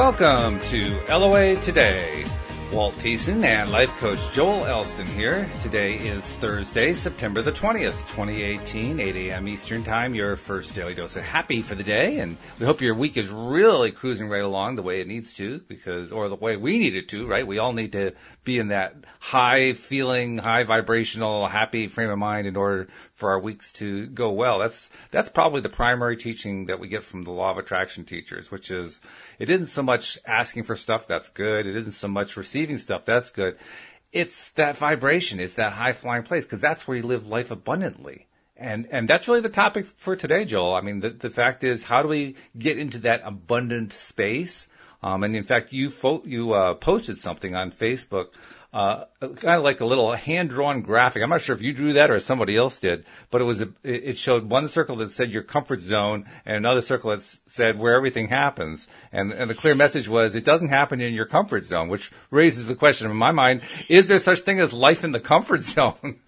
Welcome to LOA Today. Walt Thiessen and life coach Joel Elston here. Today is Thursday, September the 20th, 2018, 8 a.m. Eastern Time, your first daily dose of happy for the day. And we hope your week is really cruising right along the way it needs to, because, or the way we need it to, right? We all need to be in that high feeling, high vibrational, happy frame of mind in order for our weeks to go well. That's, that's probably the primary teaching that we get from the law of attraction teachers, which is it isn't so much asking for stuff that's good. It isn't so much receiving stuff that's good. It's that vibration. It's that high flying place because that's where you live life abundantly. And, and that's really the topic for today, Joel. I mean, the, the fact is, how do we get into that abundant space? Um, and in fact, you fo- you uh, posted something on Facebook, uh, kind of like a little hand drawn graphic. I'm not sure if you drew that or somebody else did, but it was a, it showed one circle that said your comfort zone and another circle that said where everything happens. And and the clear message was it doesn't happen in your comfort zone, which raises the question in my mind: Is there such thing as life in the comfort zone?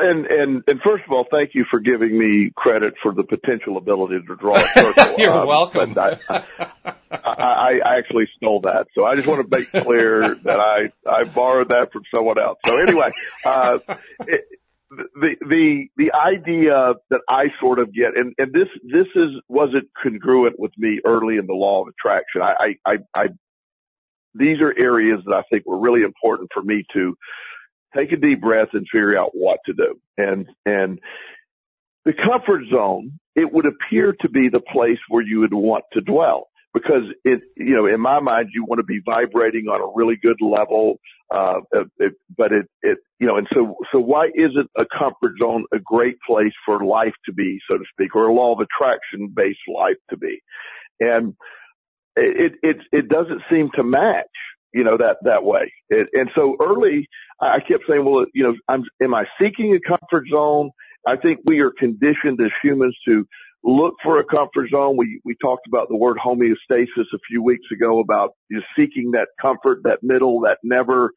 And, and, and first of all, thank you for giving me credit for the potential ability to draw a circle. You're um, welcome. I, I, I actually stole that. So I just want to make clear that I, I borrowed that from someone else. So anyway, uh, it, the the the idea that I sort of get, and and this this is wasn't congruent with me early in the law of attraction. I I I, I these are areas that I think were really important for me to take a deep breath and figure out what to do. And, and the comfort zone, it would appear to be the place where you would want to dwell because it, you know, in my mind, you want to be vibrating on a really good level. Uh, it, but it, it, you know, and so, so why isn't a comfort zone a great place for life to be, so to speak, or a law of attraction based life to be? And it, it, it doesn't seem to match you know, that, that way. It, and so early, I kept saying, well, you know, I'm, am I seeking a comfort zone? I think we are conditioned as humans to look for a comfort zone. We, we talked about the word homeostasis a few weeks ago about just seeking that comfort, that middle, that never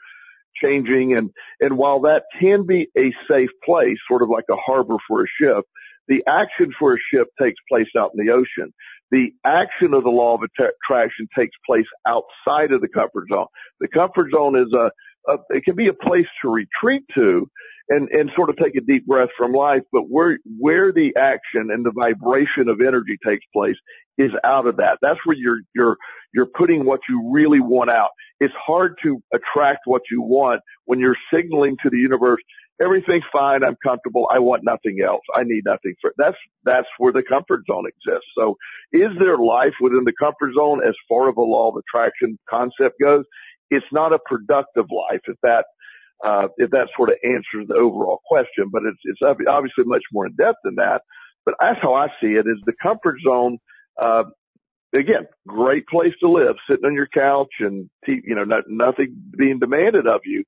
changing. And, and while that can be a safe place, sort of like a harbor for a ship, the action for a ship takes place out in the ocean the action of the law of attraction takes place outside of the comfort zone. The comfort zone is a, a, it can be a place to retreat to and, and sort of take a deep breath from life, but where, where the action and the vibration of energy takes place is out of that. That's where you're, you're, you're putting what you really want out. It's hard to attract what you want when you're signaling to the universe, everything's fine. I'm comfortable. I want nothing else. I need nothing for that's that's where the comfort zone exists. So, is there life within the comfort zone as far as the law of attraction concept goes? It's not a productive life if that uh, if that sort of answers the overall question. But it's it's obviously much more in depth than that. But that's how I see it: is the comfort zone. Uh, again, great place to live, sitting on your couch and you know not, nothing being demanded of you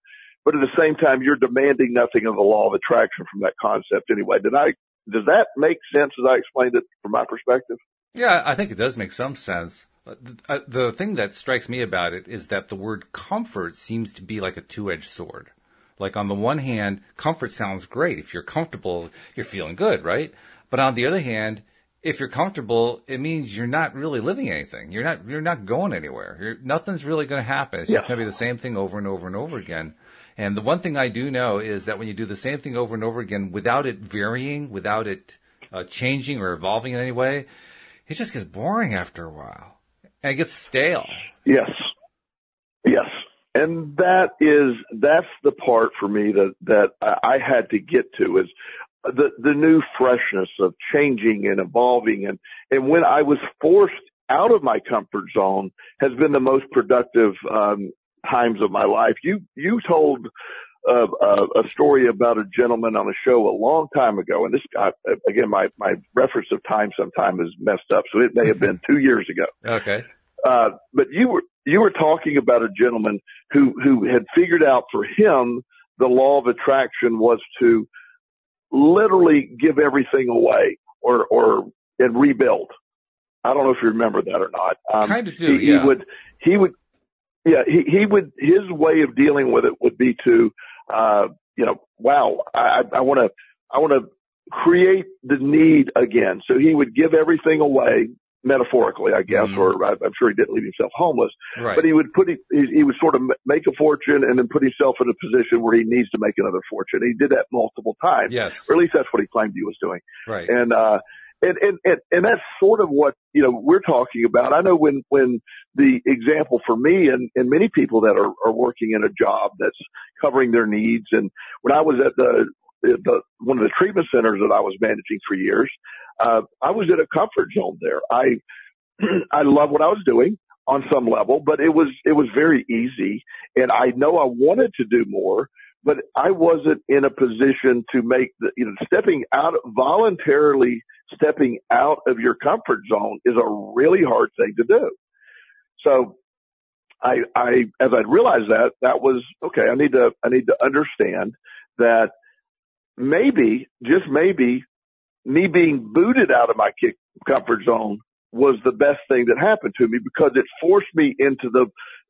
but at the same time, you're demanding nothing of the law of attraction from that concept anyway. Did I, does that make sense as I explained it from my perspective? Yeah, I think it does make some sense. Uh, the thing that strikes me about it is that the word comfort seems to be like a two-edged sword. Like on the one hand, comfort sounds great. If you're comfortable, you're feeling good, right? But on the other hand, if you're comfortable, it means you're not really living anything. You're not, you're not going anywhere. You're, nothing's really going to happen. It's yeah. just going to be the same thing over and over and over again. And the one thing I do know is that when you do the same thing over and over again without it varying, without it uh, changing or evolving in any way, it just gets boring after a while and it gets stale. Yes. Yes. And that is, that's the part for me that, that I had to get to is the, the new freshness of changing and evolving. And, and when I was forced out of my comfort zone has been the most productive um, times of my life. You you told uh, uh, a story about a gentleman on a show a long time ago, and this guy, again my my reference of time sometime is messed up, so it may have been two years ago. Okay. Uh, but you were you were talking about a gentleman who who had figured out for him the law of attraction was to literally give everything away or or and rebuild. I don't know if you remember that or not. Um, kind of do. He, yeah. he would he would yeah, he, he would, his way of dealing with it would be to, uh, you know, wow, I, I want to, I want to create the need again. So he would give everything away, metaphorically, I guess, mm-hmm. or I, am sure he didn't leave himself homeless, right. but he would put, he, he would sort of make a fortune and then put himself in a position where he needs to make another fortune. He did that multiple times. Yes. Or at least that's what he claimed he was doing. Right. And, uh, and, and, and, and that's sort of what, you know, we're talking about. I know when, when the example for me and, and many people that are, are working in a job that's covering their needs. And when I was at the, the, one of the treatment centers that I was managing for years, uh, I was in a comfort zone there. I, I love what I was doing on some level, but it was, it was very easy. And I know I wanted to do more, but I wasn't in a position to make the, you know, stepping out, voluntarily stepping out of your comfort zone is a really hard thing to do. So I, I, as I realized that, that was, okay, I need to, I need to understand that maybe, just maybe, me being booted out of my kick comfort zone was the best thing that happened to me because it forced me into the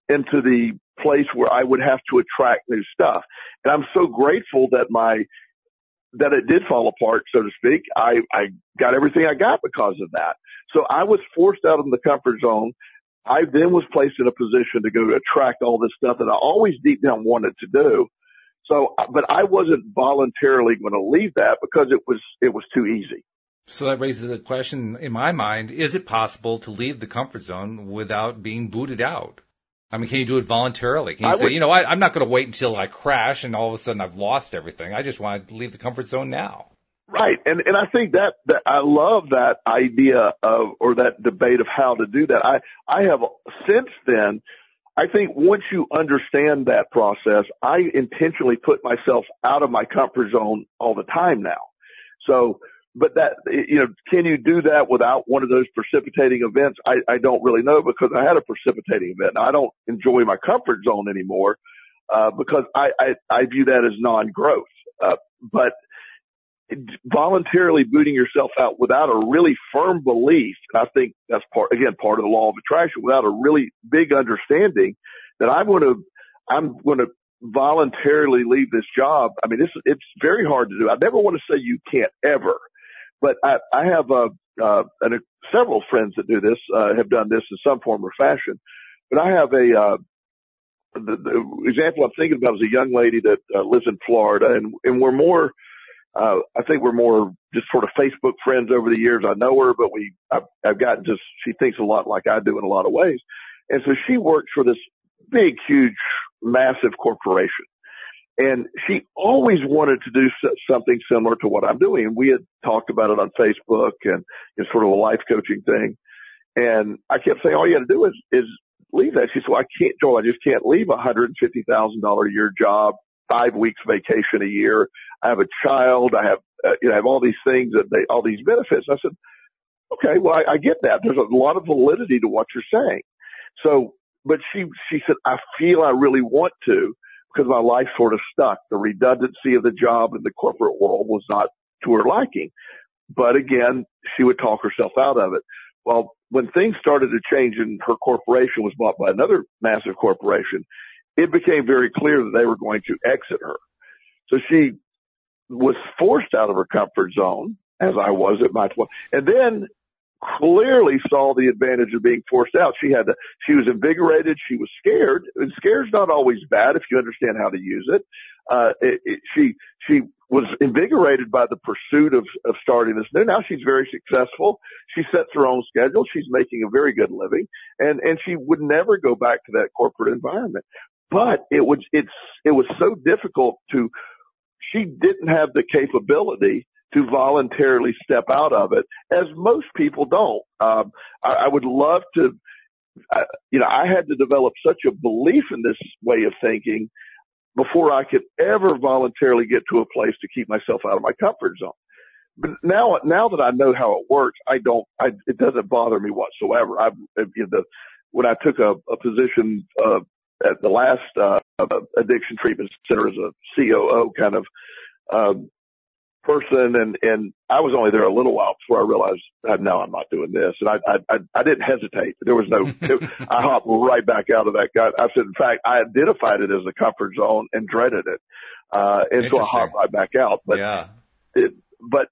into the place where I would have to attract new stuff. And I'm so grateful that my that it did fall apart, so to speak. I, I got everything I got because of that. So I was forced out of the comfort zone. I then was placed in a position to go attract all this stuff that I always deep down wanted to do. So, but I wasn't voluntarily going to leave that because it was, it was too easy. So that raises a question in my mind. Is it possible to leave the comfort zone without being booted out? I mean, can you do it voluntarily? Can you I say, would, you know, I, am not going to wait until I crash and all of a sudden I've lost everything. I just want to leave the comfort zone now. Right. And, and I think that, that I love that idea of, or that debate of how to do that. I, I have since then I think once you understand that process, I intentionally put myself out of my comfort zone all the time now. So, but that, you know, can you do that without one of those precipitating events? I, I don't really know because I had a precipitating event. I don't enjoy my comfort zone anymore, uh, because I, I, I view that as non-growth. Uh, but voluntarily booting yourself out without a really firm belief, and I think that's part, again, part of the law of attraction, without a really big understanding that I'm going to, I'm going to voluntarily leave this job. I mean, it's, it's very hard to do. I never want to say you can't ever, but I, I have, uh, uh, and several friends that do this, uh, have done this in some form or fashion, but I have a, uh, the, the example I'm thinking about is a young lady that uh, lives in Florida and, and we're more, uh, I think we're more just sort of Facebook friends over the years. I know her, but we, I've, I've gotten just, she thinks a lot like I do in a lot of ways. And so she works for this big, huge, massive corporation. And she always wanted to do something similar to what I'm doing. And we had talked about it on Facebook and it's sort of a life coaching thing. And I kept saying, all you got to do is, is leave that. She said, well, I can't, Joel, I just can't leave a $150,000 a year job five weeks vacation a year. I have a child. I have, uh, you know, I have all these things that they, all these benefits. I said, okay, well, I, I get that. There's a lot of validity to what you're saying. So, but she, she said, I feel I really want to because my life sort of stuck. The redundancy of the job in the corporate world was not to her liking. But again, she would talk herself out of it. Well, when things started to change and her corporation was bought by another massive corporation, it became very clear that they were going to exit her. So she was forced out of her comfort zone, as I was at my 12, and then clearly saw the advantage of being forced out. She had to, she was invigorated. She was scared. And scared's not always bad if you understand how to use it. Uh, it, it, she, she was invigorated by the pursuit of, of starting this new. Now she's very successful. She sets her own schedule. She's making a very good living and, and she would never go back to that corporate environment but it was it's it was so difficult to she didn't have the capability to voluntarily step out of it as most people don't. Um i, I would love to uh, you know i had to develop such a belief in this way of thinking before i could ever voluntarily get to a place to keep myself out of my comfort zone. But now now that i know how it works i don't i it doesn't bother me whatsoever. I you know, when i took a, a position uh at the last uh, addiction treatment center as a COO kind of um, person, and and I was only there a little while before I realized, uh, no, I'm not doing this, and I I I didn't hesitate. There was no, it, I hopped right back out of that guy. I said, in fact, I identified it as a comfort zone and dreaded it, uh, and so I hopped right back out. But yeah. it, but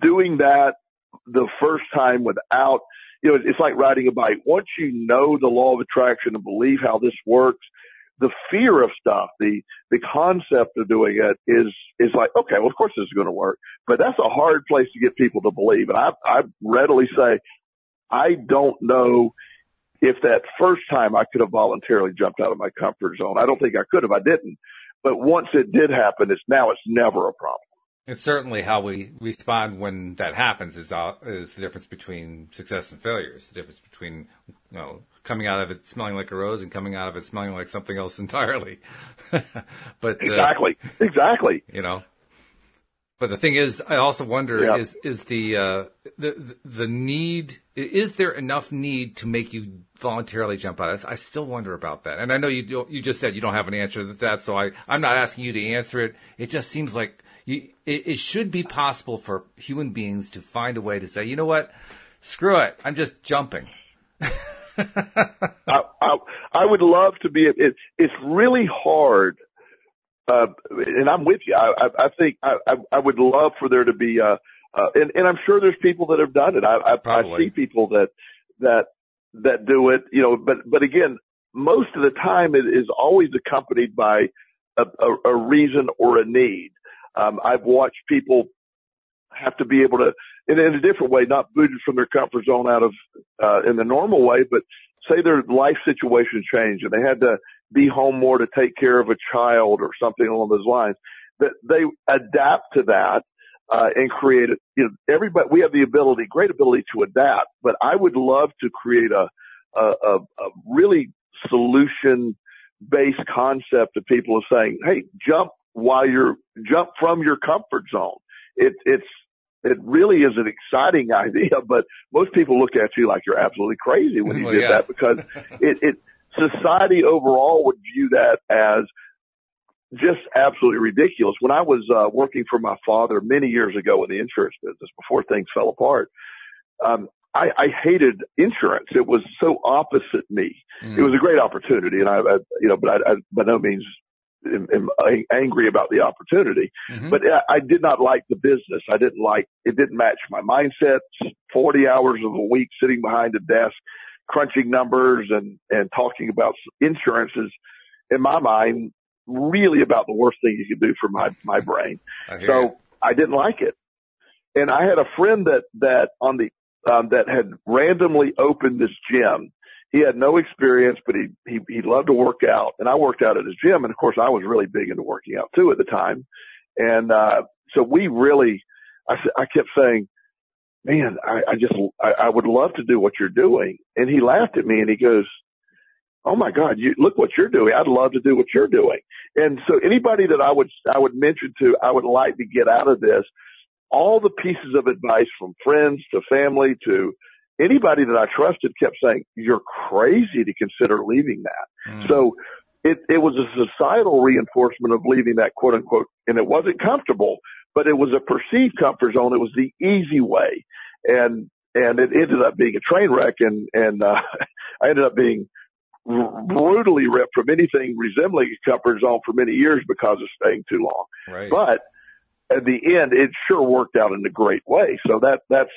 doing that the first time without you know, it's like riding a bike. Once you know the law of attraction and believe how this works, the fear of stuff, the, the concept of doing it is, is like, okay, well, of course this is going to work, but that's a hard place to get people to believe. And I, I readily say, I don't know if that first time I could have voluntarily jumped out of my comfort zone. I don't think I could have. I didn't. But once it did happen, it's now it's never a problem. It's certainly how we respond when that happens is uh, is the difference between success and failure. It's the difference between you know coming out of it smelling like a rose and coming out of it smelling like something else entirely. but exactly, uh, exactly. You know, but the thing is, I also wonder yeah. is is the, uh, the the need is there enough need to make you voluntarily jump out? I still wonder about that. And I know you you just said you don't have an answer to that, so I I'm not asking you to answer it. It just seems like you, it, it should be possible for human beings to find a way to say, you know what, screw it, I'm just jumping. I, I, I would love to be. It, it's really hard uh, and I'm with you. I, I, I think I, I, I would love for there to be, uh, uh, and, and I'm sure there's people that have done it. I, I, I see people that, that, that do it, you know, but, but again, most of the time it is always accompanied by a, a, a reason or a need. Um, I've watched people have to be able to, in, in a different way, not booted from their comfort zone out of, uh, in the normal way, but say their life situation changed and they had to be home more to take care of a child or something along those lines, that they adapt to that uh, and create it. You know, everybody, we have the ability, great ability to adapt, but I would love to create a, a, a, really solution based concept of people of saying, Hey, jump while you're, jump from your comfort zone. It, it's, it really is an exciting idea, but most people look at you like you're absolutely crazy when you well, did yeah. that because it, it, society overall would view that as just absolutely ridiculous. When I was uh, working for my father many years ago in the insurance business before things fell apart, um, I, I hated insurance. It was so opposite me. Mm. It was a great opportunity, and I, I you know, but I, I by no means am, am angry about the opportunity. Mm-hmm. But I, I did not like the business. I didn't like it. Didn't match my mindset. Forty hours of a week sitting behind a desk crunching numbers and, and talking about insurances in my mind, really about the worst thing you could do for my, my brain. I so. I didn't like it. And I had a friend that, that on the, um, that had randomly opened this gym. He had no experience, but he, he, he loved to work out and I worked out at his gym. And of course I was really big into working out too at the time. And, uh, so we really, I, I kept saying, man, I, I just, I, I would love to do what you're doing. And he laughed at me and he goes, Oh my God, you look what you're doing. I'd love to do what you're doing. And so anybody that I would, I would mention to, I would like to get out of this, all the pieces of advice from friends to family to anybody that I trusted kept saying, you're crazy to consider leaving that. Mm. So it, it was a societal reinforcement of leaving that quote unquote, and it wasn't comfortable, but it was a perceived comfort zone. It was the easy way. And, and it ended up being a train wreck and, and, uh, I ended up being brutally ripped from anything resembling a comfort zone for many years because of staying too long. Right. But at the end, it sure worked out in a great way. So that, that's,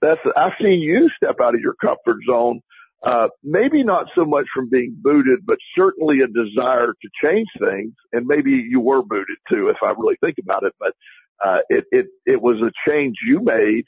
that's, I've seen you step out of your comfort zone. Uh, maybe not so much from being booted, but certainly a desire to change things. And maybe you were booted too, if I really think about it. But uh, it, it, it was a change you made,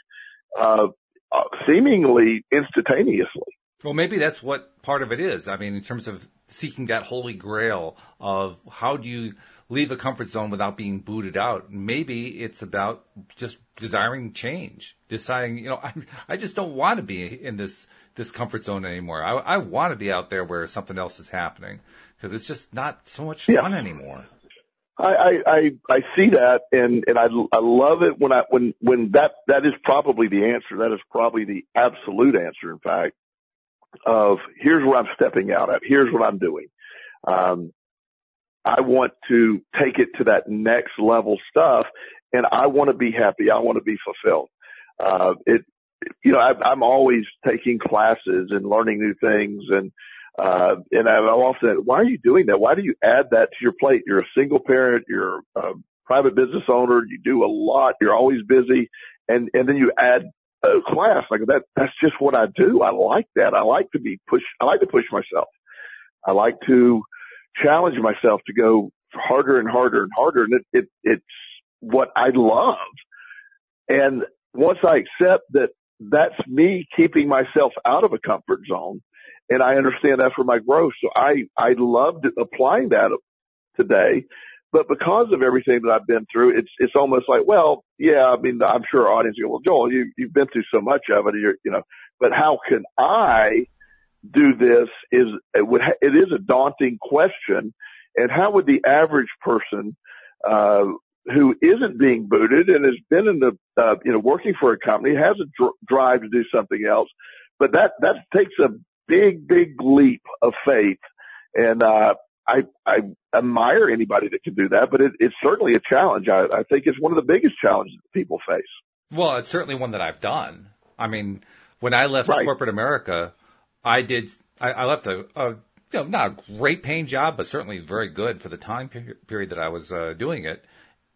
uh, uh, seemingly instantaneously. Well, maybe that's what part of it is. I mean, in terms of seeking that holy grail of how do you leave a comfort zone without being booted out? Maybe it's about just desiring change, deciding, you know, I, I just don't want to be in this, this comfort zone anymore. I, I want to be out there where something else is happening because it's just not so much fun anymore. I, I, I see that and, and I, I love it when I, when, when that, that is probably the answer. That is probably the absolute answer, in fact, of here's where I'm stepping out at. Here's what I'm doing. Um, I want to take it to that next level stuff and I want to be happy. I want to be fulfilled. Uh, it, you know, I, I'm always taking classes and learning new things and, uh, and I've often, why are you doing that? Why do you add that to your plate? You're a single parent. You're a private business owner. You do a lot. You're always busy. And, and then you add a class. Like that, that's just what I do. I like that. I like to be pushed. I like to push myself. I like to challenge myself to go harder and harder and harder. And it, it, it's what I love. And once I accept that that's me keeping myself out of a comfort zone and I understand that for my growth. So I, I loved applying that today. But because of everything that I've been through, it's, it's almost like, well, yeah, I mean, I'm sure our audience go, well, Joel, you, you've been through so much of it, you're, you know, but how can I do this is, it would, it is a daunting question. And how would the average person, uh, who isn't being booted and has been in the, uh, you know, working for a company, has a dr- drive to do something else, but that, that takes a big, big leap of faith. And, uh, I, I admire anybody that can do that, but it, it's certainly a challenge. I, I think it's one of the biggest challenges that people face. Well, it's certainly one that I've done. I mean, when I left right. corporate America, I did, I, I left a, a, you know, not a great paying job, but certainly very good for the time period that I was uh, doing it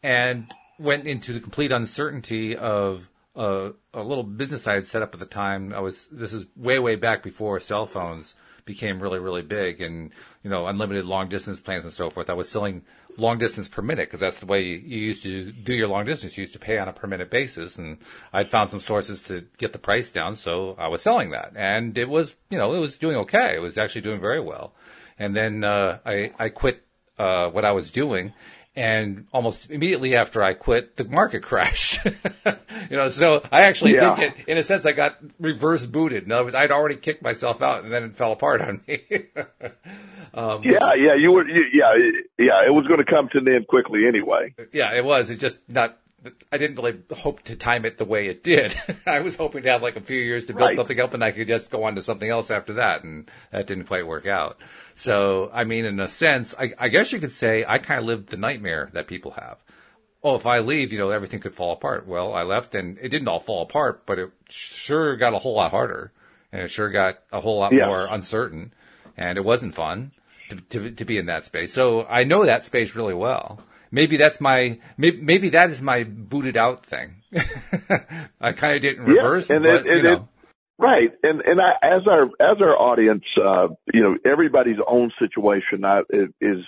and went into the complete uncertainty of a, a little business I had set up at the time. I was, this is way, way back before cell phones became really, really big and, you know, unlimited long distance plans and so forth. I was selling long distance per minute because that's the way you used to do your long distance. You used to pay on a per minute basis and I'd found some sources to get the price down. So I was selling that and it was, you know, it was doing okay. It was actually doing very well. And then, uh, I, I quit, uh, what I was doing and almost immediately after I quit, the market crashed. you know, so I actually yeah. did get, in a sense, I got reverse booted. In other words, I'd already kicked myself out, and then it fell apart on me. um, yeah, yeah, you were, you, yeah, yeah. It was going to come to an end quickly anyway. Yeah, it was. It just not. I didn't really hope to time it the way it did. I was hoping to have like a few years to build right. something up, and I could just go on to something else after that, and that didn't quite work out. So, I mean, in a sense, I, I guess you could say I kind of lived the nightmare that people have. Oh, if I leave, you know, everything could fall apart. Well, I left and it didn't all fall apart, but it sure got a whole lot harder and it sure got a whole lot yeah. more uncertain and it wasn't fun to, to, to be in that space. So I know that space really well. Maybe that's my, maybe, maybe that is my booted out thing. I kind of did in reverse, yeah, and but, it, you know. It, Right, and and I, as our as our audience, uh, you know, everybody's own situation is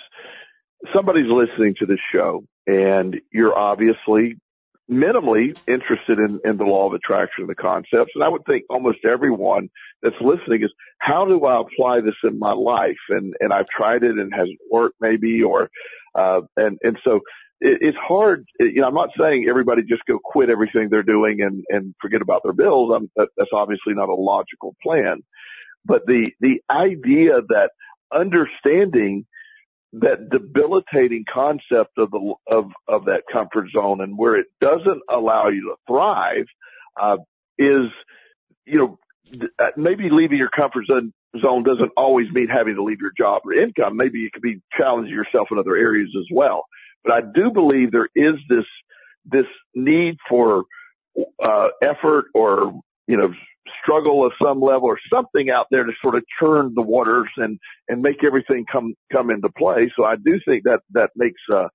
somebody's listening to this show, and you're obviously minimally interested in, in the law of attraction and the concepts. And I would think almost everyone that's listening is, how do I apply this in my life? And, and I've tried it and it hasn't worked maybe, or, uh, and, and so it, it's hard. You know, I'm not saying everybody just go quit everything they're doing and, and forget about their bills. I'm, that, that's obviously not a logical plan. But the, the idea that understanding that debilitating concept of the, of, of that comfort zone and where it doesn't allow you to thrive, uh, is, you know, uh, maybe leaving your comfort zone zone doesn't always mean having to leave your job or income. Maybe it could be challenging yourself in other areas as well. But I do believe there is this, this need for, uh, effort or, you know, struggle of some level or something out there to sort of churn the waters and, and make everything come, come into play. So I do think that, that makes, uh,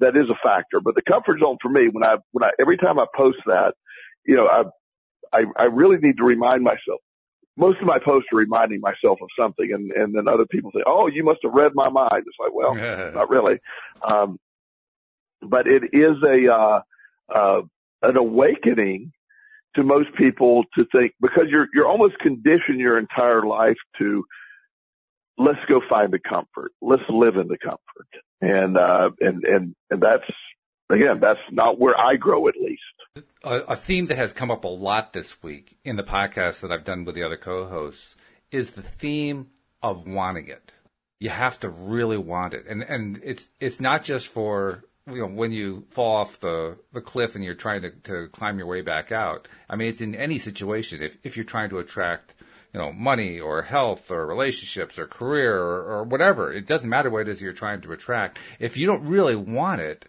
that is a factor. But the comfort zone for me, when I, when I, every time I post that, you know, I, I, I really need to remind myself. Most of my posts are reminding myself of something, and and then other people say, "Oh, you must have read my mind." It's like, well, not really. Um, but it is a uh, uh, an awakening to most people to think because you're you're almost conditioned your entire life to let's go find the comfort, let's live in the comfort, and uh, and and and that's again that's not where I grow at least. A, a theme that has come up a lot this week in the podcast that I've done with the other co-hosts is the theme of wanting it. You have to really want it, and and it's it's not just for you know, when you fall off the, the cliff and you're trying to, to climb your way back out. I mean, it's in any situation. If, if you're trying to attract, you know, money or health or relationships or career or, or whatever, it doesn't matter what it is you're trying to attract. If you don't really want it,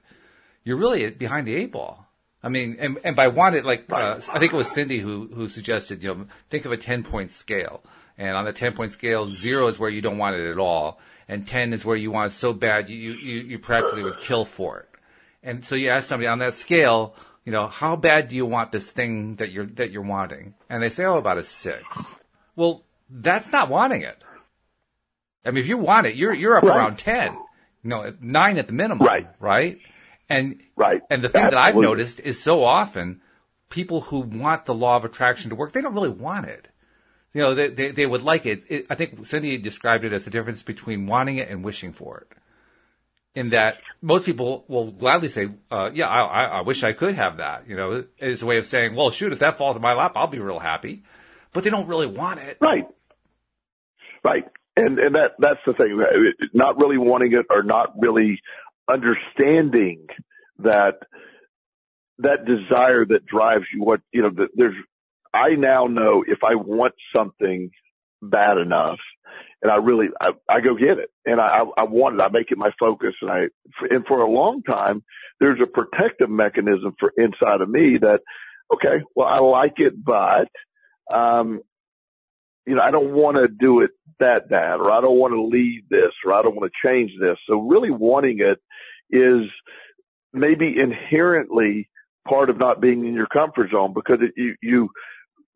you're really behind the eight ball. I mean, and, and by want it, like, uh, I think it was Cindy who, who suggested, you know, think of a 10 point scale. And on the 10 point scale, zero is where you don't want it at all. And 10 is where you want it so bad you, you, you practically would kill for it. And so you ask somebody on that scale, you know, how bad do you want this thing that you're that you're wanting? And they say, oh, about a six. Well, that's not wanting it. I mean, if you want it, you're you're up right. around ten. You know, nine at the minimum. Right. Right. And right. And the thing Absolutely. that I've noticed is so often people who want the law of attraction to work, they don't really want it. You know, they they, they would like it. it. I think Cindy described it as the difference between wanting it and wishing for it. In that most people will gladly say, uh, "Yeah, I, I wish I could have that." You know, it's a way of saying, "Well, shoot, if that falls in my lap, I'll be real happy." But they don't really want it. Right. Right. And and that that's the thing. Not really wanting it or not really understanding that that desire that drives you. What you know, there's. I now know if I want something bad enough, and I really I, I go get it, and I I want it. I make it my focus, and I and for a long time there's a protective mechanism for inside of me that okay, well I like it, but um, you know, I don't want to do it that bad, or I don't want to leave this, or I don't want to change this. So really wanting it is maybe inherently part of not being in your comfort zone because it, you, you,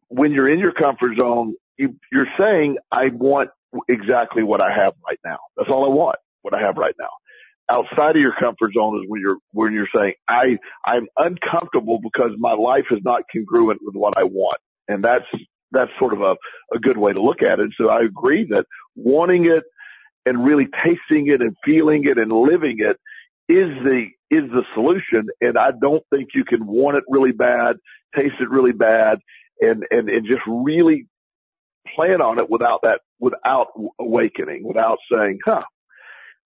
when you're in your comfort zone, you, you're saying, I want exactly what I have right now. That's all I want, what I have right now. Outside of your comfort zone is when you're, when you're saying, I, I'm uncomfortable because my life is not congruent with what I want. And that's that's sort of a, a good way to look at it. So I agree that wanting it and really tasting it and feeling it and living it is the is the solution. And I don't think you can want it really bad, taste it really bad, and and and just really plan on it without that without awakening, without saying, "Huh,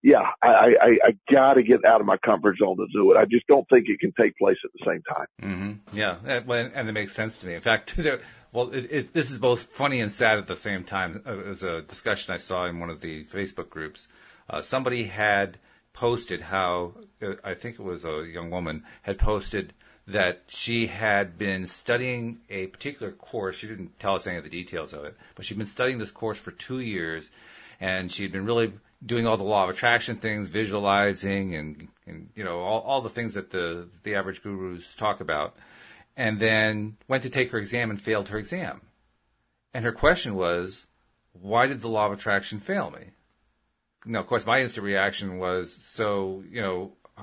yeah, I, I, I got to get out of my comfort zone to do it. I just don't think it can take place at the same time. Mm-hmm. Yeah, and, and, it makes sense to me. In fact, well, it, it, this is both funny and sad at the same time. Uh, it was a discussion I saw in one of the Facebook groups. Uh, somebody had posted how uh, I think it was a young woman had posted that she had been studying a particular course. She didn't tell us any of the details of it, but she'd been studying this course for two years, and she'd been really doing all the law of attraction things, visualizing, and and you know all, all the things that the the average gurus talk about, and then went to take her exam and failed her exam, and her question was, why did the law of attraction fail me? Now, of course, my instant reaction was, so you know, Uh,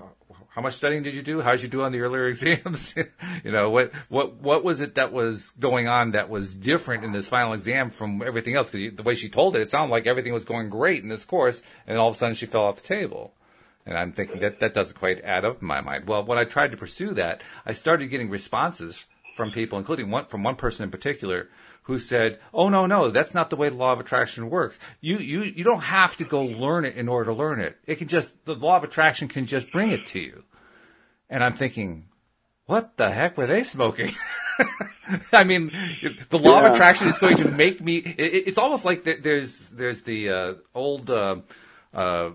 how much studying did you do? How did you do on the earlier exams? you know, what, what, what was it that was going on that was different in this final exam from everything else? Because the way she told it, it sounded like everything was going great in this course, and all of a sudden she fell off the table. And I'm thinking that that doesn't quite add up in my mind. Well, when I tried to pursue that, I started getting responses from people, including one from one person in particular, who said, "Oh no, no, that's not the way the law of attraction works. You you you don't have to go learn it in order to learn it. It can just the law of attraction can just bring it to you." And I'm thinking, what the heck were they smoking? I mean, the law yeah. of attraction is going to make me. It, it's almost like there's there's the uh, old. Uh, uh,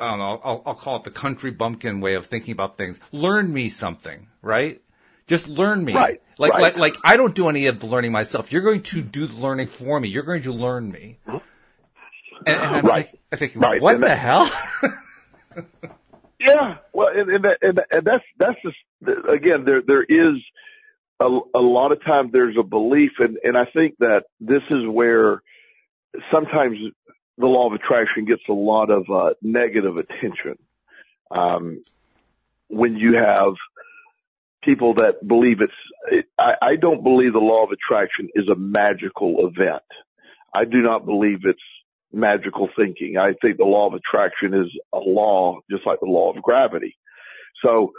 I don't know. I'll, I'll call it the country bumpkin way of thinking about things. Learn me something, right? Just learn me. Right. Like, right. like, like I don't do any of the learning myself. You're going to do the learning for me. You're going to learn me. And, and I'm, right. think, I'm thinking, right. what and the that, hell? yeah. Well, and, and, and, and that's, that's just, again, there, there is a, a lot of times there's a belief and, and I think that this is where sometimes the law of attraction gets a lot of uh, negative attention. Um, when you have people that believe it's, it, I, I don't believe the law of attraction is a magical event. I do not believe it's magical thinking. I think the law of attraction is a law, just like the law of gravity. So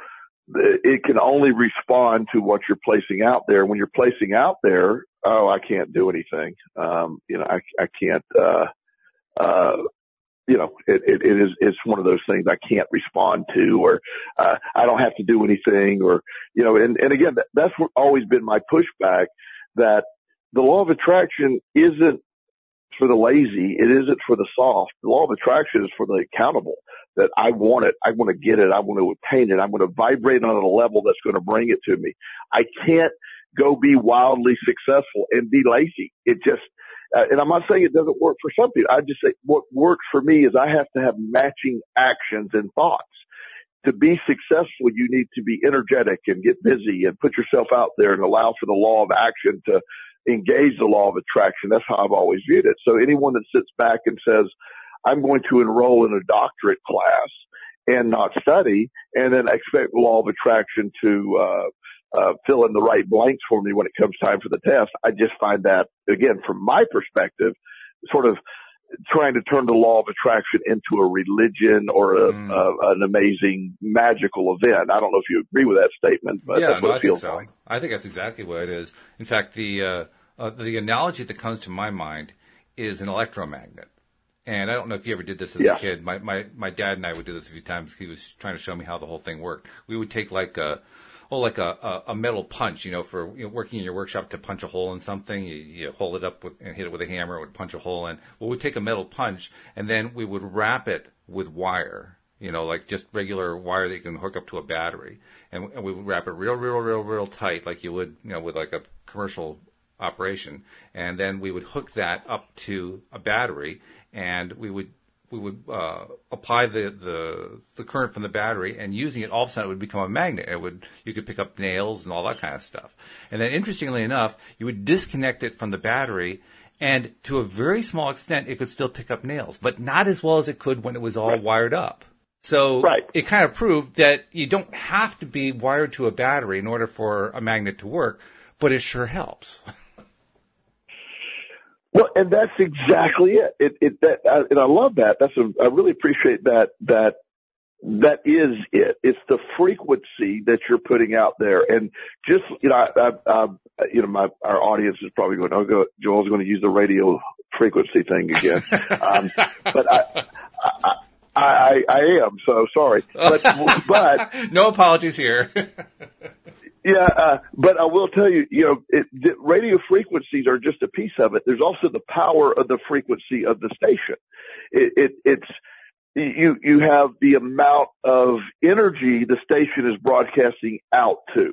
it can only respond to what you're placing out there. When you're placing out there, oh, I can't do anything. Um, you know, I, I can't, uh, uh, you know, it, it, it is, it's one of those things I can't respond to or, uh, I don't have to do anything or, you know, and, and again, that, that's always been my pushback that the law of attraction isn't for the lazy. It isn't for the soft. The law of attraction is for the accountable that I want it. I want to get it. I want to attain it. I'm going to vibrate on a level that's going to bring it to me. I can't go be wildly successful and be lazy. It just, uh, and I'm not saying it doesn't work for some people. I just say what works for me is I have to have matching actions and thoughts. to be successful, you need to be energetic and get busy and put yourself out there and allow for the law of action to engage the law of attraction. That's how I've always viewed it. So anyone that sits back and says, I'm going to enroll in a doctorate class and not study and then expect the law of attraction to, uh, uh, fill in the right blanks for me when it comes time for the test. I just find that again, from my perspective, sort of trying to turn the law of attraction into a religion or a, mm. a, an amazing magical event. I don't know if you agree with that statement, but yeah, that's what no, it feels so. like. I think that's exactly what it is. In fact, the uh, uh, the analogy that comes to my mind is an electromagnet. And I don't know if you ever did this as yeah. a kid. My, my my dad and I would do this a few times. He was trying to show me how the whole thing worked. We would take like a oh, like a, a, metal punch, you know, for you know, working in your workshop to punch a hole in something. You, you hold it up with, and hit it with a hammer, it would punch a hole in. Well, we'd take a metal punch and then we would wrap it with wire, you know, like just regular wire that you can hook up to a battery. And, and we would wrap it real, real, real, real tight, like you would, you know, with like a commercial operation. And then we would hook that up to a battery and we would we would uh, apply the, the the current from the battery, and using it, all of a sudden it would become a magnet. It would you could pick up nails and all that kind of stuff. And then, interestingly enough, you would disconnect it from the battery, and to a very small extent, it could still pick up nails, but not as well as it could when it was all right. wired up. So right. it kind of proved that you don't have to be wired to a battery in order for a magnet to work, but it sure helps. Well, and that's exactly it. It, it that, uh, and I love that. That's a, I really appreciate that, that, that is it. It's the frequency that you're putting out there. And just, you know, I, I, I you know, my, our audience is probably going, oh, go, Joel's going to use the radio frequency thing again. um, but I, I, I, I am so sorry, but, but no apologies here. Yeah, uh, but I will tell you, you know, it, radio frequencies are just a piece of it. There's also the power of the frequency of the station. It, it, it's you you have the amount of energy the station is broadcasting out to,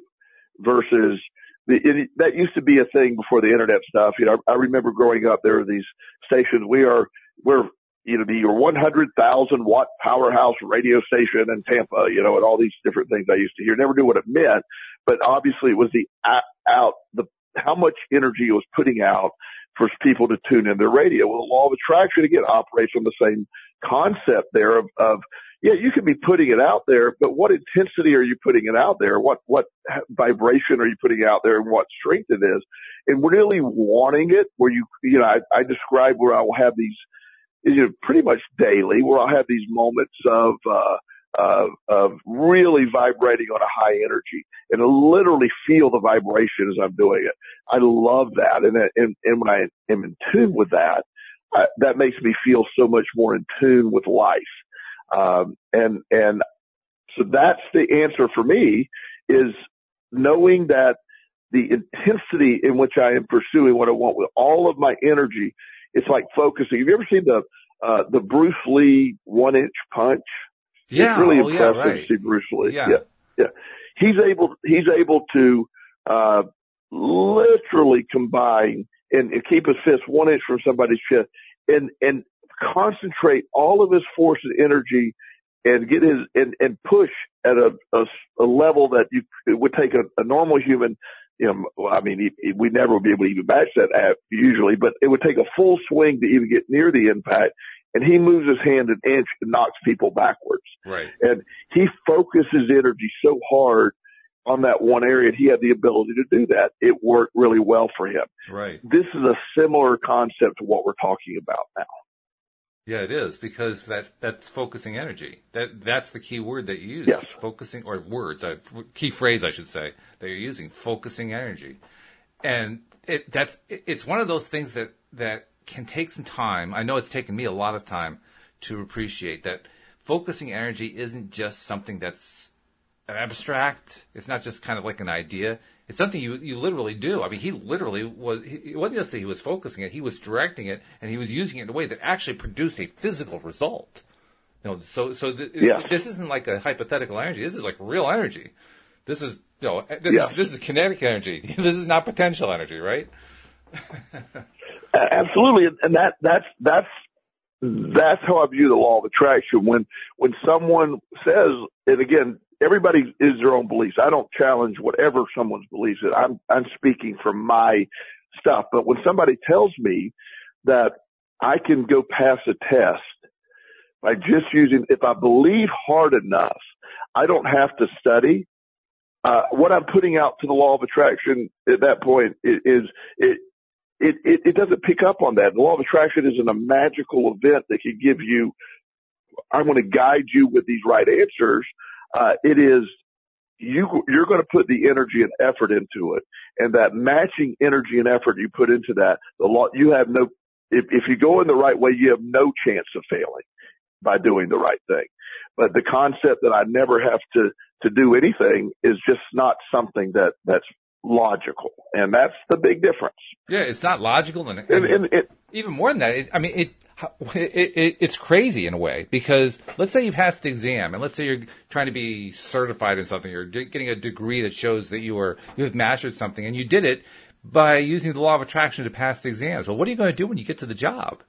versus the, it, that used to be a thing before the internet stuff. You know, I, I remember growing up. There were these stations. We are we're you know, be your 100,000 watt powerhouse radio station in Tampa, you know, and all these different things I used to hear. Never knew what it meant, but obviously it was the out, the, how much energy it was putting out for people to tune in their radio. Well, the law of attraction again operates on the same concept there of, of, yeah, you can be putting it out there, but what intensity are you putting it out there? What, what vibration are you putting out there and what strength it is? And really wanting it where you, you know, I, I describe where I will have these, you know, pretty much daily where I'll have these moments of, uh, of, of really vibrating on a high energy and literally feel the vibration as I'm doing it. I love that. And, and, and when I am in tune with that, I, that makes me feel so much more in tune with life. Um, and, and so that's the answer for me is knowing that the intensity in which I am pursuing what I want with all of my energy, it's like focusing. Have you ever seen the, uh, the Bruce Lee one inch punch? Yeah, it's really oh, impressive yeah, right. to see Bruce Lee. Yeah. yeah, yeah. He's able he's able to uh, literally combine and, and keep his fist one inch from somebody's chest and and concentrate all of his force and energy and get his and, and push at a, a, a level that you it would take a, a normal human you know, well, I mean, we never would be able to even match that at usually, but it would take a full swing to even get near the impact and he moves his hand an inch and knocks people backwards. Right. And he focuses energy so hard on that one area. And he had the ability to do that. It worked really well for him. Right. This is a similar concept to what we're talking about now. Yeah, it is because that that's focusing energy. That that's the key word that you use. Yes. Focusing or words, uh, key phrase I should say that you're using. Focusing energy, and it that's it, it's one of those things that that can take some time. I know it's taken me a lot of time to appreciate that focusing energy isn't just something that's abstract. It's not just kind of like an idea. It's something you, you literally do. I mean, he literally was, it wasn't just that he was focusing it, he was directing it and he was using it in a way that actually produced a physical result. You know, so, so th- yeah. this isn't like a hypothetical energy. This is like real energy. This is, you know, this yeah. is, this is kinetic energy. this is not potential energy, right? Absolutely, and that that's that's that's how I view the law of attraction. When when someone says, and again, everybody is their own beliefs. I don't challenge whatever someone's beliefs is. I'm I'm speaking from my stuff. But when somebody tells me that I can go pass a test by just using, if I believe hard enough, I don't have to study. Uh, what I'm putting out to the law of attraction at that point is, it, it, it, it doesn't pick up on that. The law of attraction isn't a magical event that can give you, I'm going to guide you with these right answers. Uh, it is you you're going to put the energy and effort into it, and that matching energy and effort you put into that, the law you have no. If, if you go in the right way, you have no chance of failing by doing the right thing. But the concept that I never have to to do anything is just not something that that's logical, and that's the big difference. Yeah, it's not logical, and, and, and, and it, even more than that, it, I mean, it it, it, it's crazy in a way because let's say you passed the exam and let's say you're trying to be certified in something or getting a degree that shows that you are you have mastered something and you did it by using the law of attraction to pass the exams. Well, what are you going to do when you get to the job?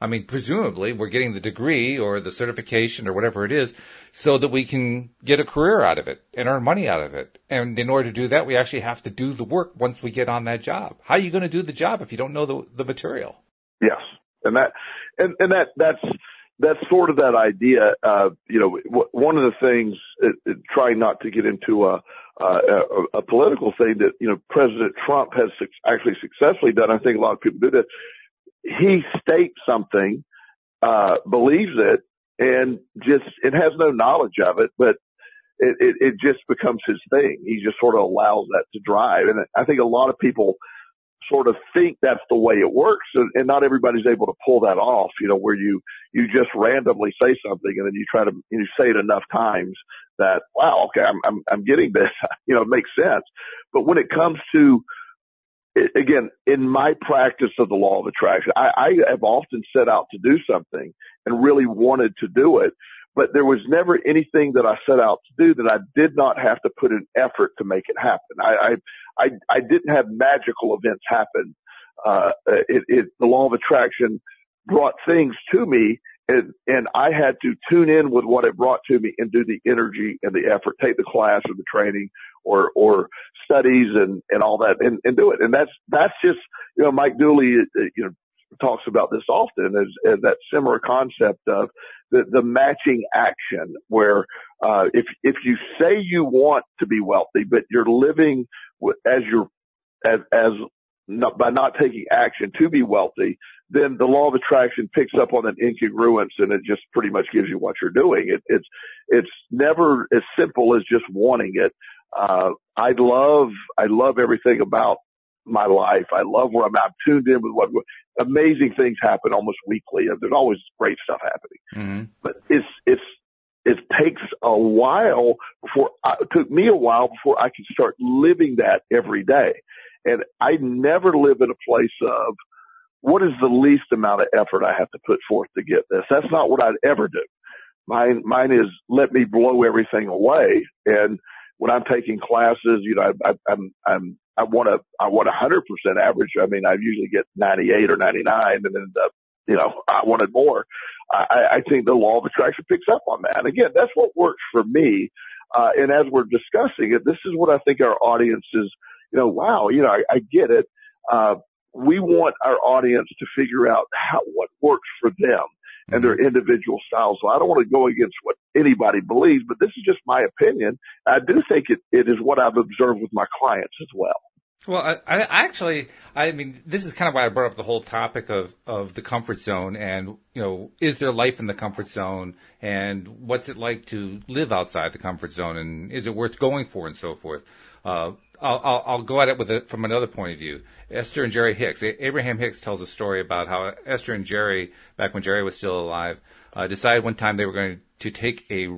I mean, presumably we're getting the degree or the certification or whatever it is so that we can get a career out of it and earn money out of it. And in order to do that, we actually have to do the work once we get on that job. How are you going to do the job if you don't know the, the material? Yes and that and and that that's that's sort of that idea. Uh, you know, w- one of the things, it, it, trying not to get into a, a, a political thing that you know President Trump has su- actually successfully done. I think a lot of people do that. He states something, uh, believes it, and just it has no knowledge of it, but it, it, it just becomes his thing. He just sort of allows that to drive, and I think a lot of people sort of think that's the way it works and, and not everybody's able to pull that off, you know, where you, you just randomly say something and then you try to, you say it enough times that, wow, okay, I'm, I'm, I'm getting this, you know, it makes sense. But when it comes to, again, in my practice of the law of attraction, I, I have often set out to do something and really wanted to do it, but there was never anything that I set out to do that I did not have to put an effort to make it happen. I, I, I, I didn't have magical events happen. Uh, it, it, the law of attraction brought things to me and, and I had to tune in with what it brought to me and do the energy and the effort, take the class or the training or, or studies and, and all that and, and do it. And that's, that's just, you know, Mike Dooley, uh, you know, talks about this often is, as that similar concept of the, the matching action where, uh, if, if you say you want to be wealthy, but you're living as you're, as, as not, by not taking action to be wealthy, then the law of attraction picks up on that incongruence and it just pretty much gives you what you're doing. It, it's, it's never as simple as just wanting it. Uh, I love, I love everything about my life. I love where I'm, I'm tuned in with what amazing things happen almost weekly. There's always great stuff happening, mm-hmm. but it's, it's, it takes a while before uh, it took me a while before I could start living that every day. And I never live in a place of what is the least amount of effort I have to put forth to get this. That's not what I'd ever do. Mine, mine is let me blow everything away. And when I'm taking classes, you know, I, I, I'm, I'm I want a, I want a hundred percent average. I mean, I usually get 98 or 99 and end up, you know, I wanted more. I, I think the law of attraction picks up on that. And again, that's what works for me. Uh, and as we're discussing it, this is what I think our audience is, you know, wow, you know, I, I get it. Uh, we want our audience to figure out how, what works for them and their mm-hmm. individual styles. So I don't want to go against what anybody believes, but this is just my opinion. I do think it, it is what I've observed with my clients as well. Well, I, I actually, I mean, this is kind of why I brought up the whole topic of, of the comfort zone and, you know, is there life in the comfort zone and what's it like to live outside the comfort zone and is it worth going for and so forth. Uh, I'll, I'll, I'll, go at it with it from another point of view. Esther and Jerry Hicks. Abraham Hicks tells a story about how Esther and Jerry, back when Jerry was still alive, uh, decided one time they were going to take a,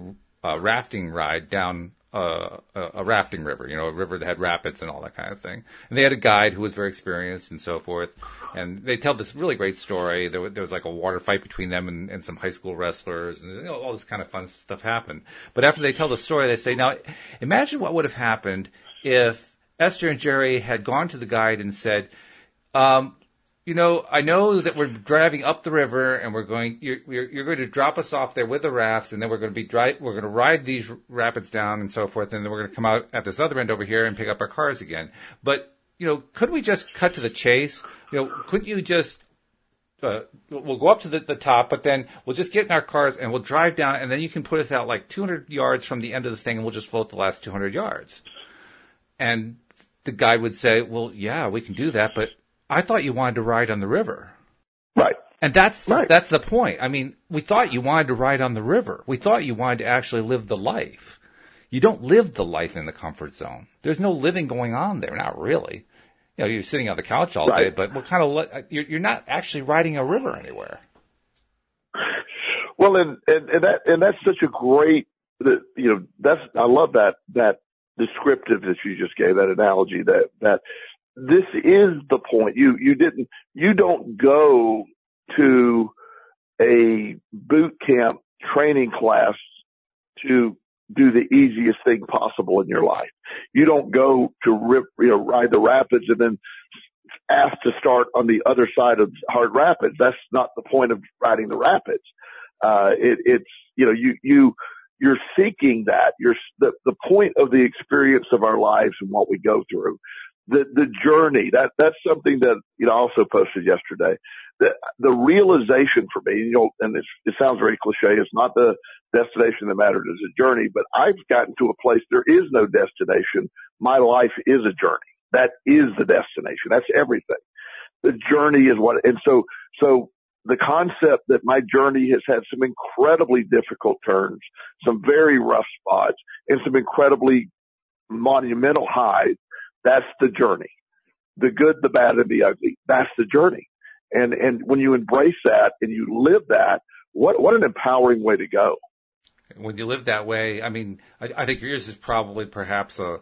a rafting ride down uh, a, a, rafting river, you know, a river that had rapids and all that kind of thing. And they had a guide who was very experienced and so forth. And they tell this really great story. There, there was like a water fight between them and, and some high school wrestlers, and you know, all this kind of fun stuff happened. But after they tell the story, they say, "Now, imagine what would have happened if Esther and Jerry had gone to the guide and said, um, you know, I know that we're driving up the river and we're going, you're, you're, you're going to drop us off there with the rafts and then we're going to be drive, we're going to ride these rapids down and so forth. And then we're going to come out at this other end over here and pick up our cars again. But, you know, could we just cut to the chase? You know, couldn't you just, uh, we'll go up to the, the top, but then we'll just get in our cars and we'll drive down and then you can put us out like 200 yards from the end of the thing and we'll just float the last 200 yards. And the guy would say, well, yeah, we can do that, but I thought you wanted to ride on the river. Right. And that's Right. that's the point. I mean, we thought you wanted to ride on the river. We thought you wanted to actually live the life. You don't live the life in the comfort zone. There's no living going on there, not really. You know, you're sitting on the couch all day, Right. but what kind of li- uh, you're, you're not actually riding a river anywhere. Well, and, and, and that, and that's such a great, you know, that's, I love that, that descriptive that you just gave, that analogy that, that this is the point. You, you didn't, you don't go to a boot camp training class to do the easiest thing possible in your life. You don't go to rip, you know, ride the rapids and then asked to start on the other side of hard rapids. That's not the point of riding the rapids. Uh, it, it's, you know, you, you, you're seeking that. You're, the, the point of the experience of our lives and what we go through. The, the journey, that, that's something that, you know, also posted yesterday. The, the realization for me, you know, and it sounds very cliche. It's not the destination that matters. It's a journey, but I've gotten to a place there is no destination. My life is a journey. That is the destination. That's everything. The journey is what, and so, so the concept that my journey has had some incredibly difficult turns, some very rough spots, and some incredibly monumental highs. That's the journey. The good, the bad, and the ugly. That's the journey. And, and when you embrace that and you live that, what, what an empowering way to go. When you live that way, I mean, I, I think yours is probably perhaps a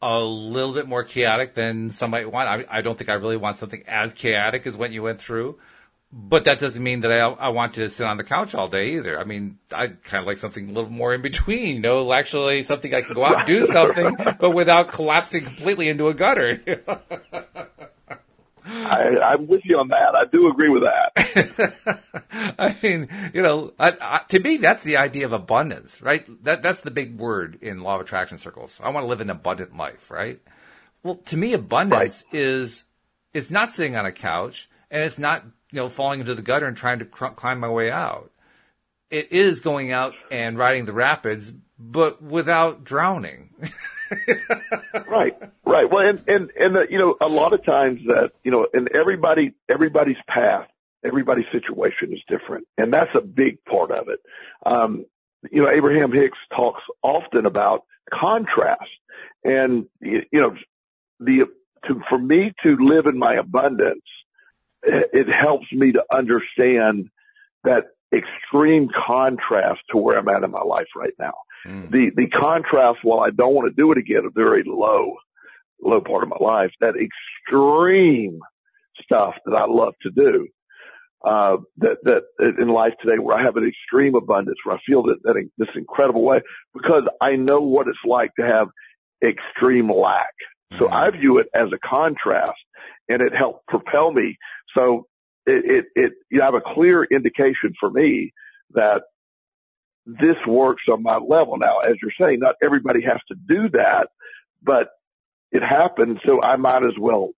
a little bit more chaotic than some might want. I, I don't think I really want something as chaotic as what you went through. But that doesn't mean that I, I want to sit on the couch all day either. I mean, I kind of like something a little more in between, you know, actually something I can go out and do something, but without collapsing completely into a gutter. I, I'm with you on that. I do agree with that. I mean, you know, I, I, to me, that's the idea of abundance, right? That that's the big word in law of attraction circles. I want to live an abundant life, right? Well, to me, abundance is it's not sitting on a couch and it's not you know falling into the gutter and trying to cr- climb my way out. It is going out and riding the rapids, but without drowning. right, right. Well, and and and uh, you know, a lot of times that you know, and everybody everybody's path, everybody's situation is different, and that's a big part of it. Um, you know, Abraham Hicks talks often about contrast, and you know, the to for me to live in my abundance, it, it helps me to understand that extreme contrast to where I'm at in my life right now. Mm. The the contrast, while I don't want to do it again, a very low, low part of my life, that extreme stuff that I love to do, uh, that that in life today, where I have an extreme abundance, where I feel that, that in this incredible way, because I know what it's like to have extreme lack. So Mhm. I view it as a contrast, and it helped propel me. So it it, it you have a clear indication for me that this works on my level. Now, as you're saying, not everybody has to do that, but it happens, so I might as well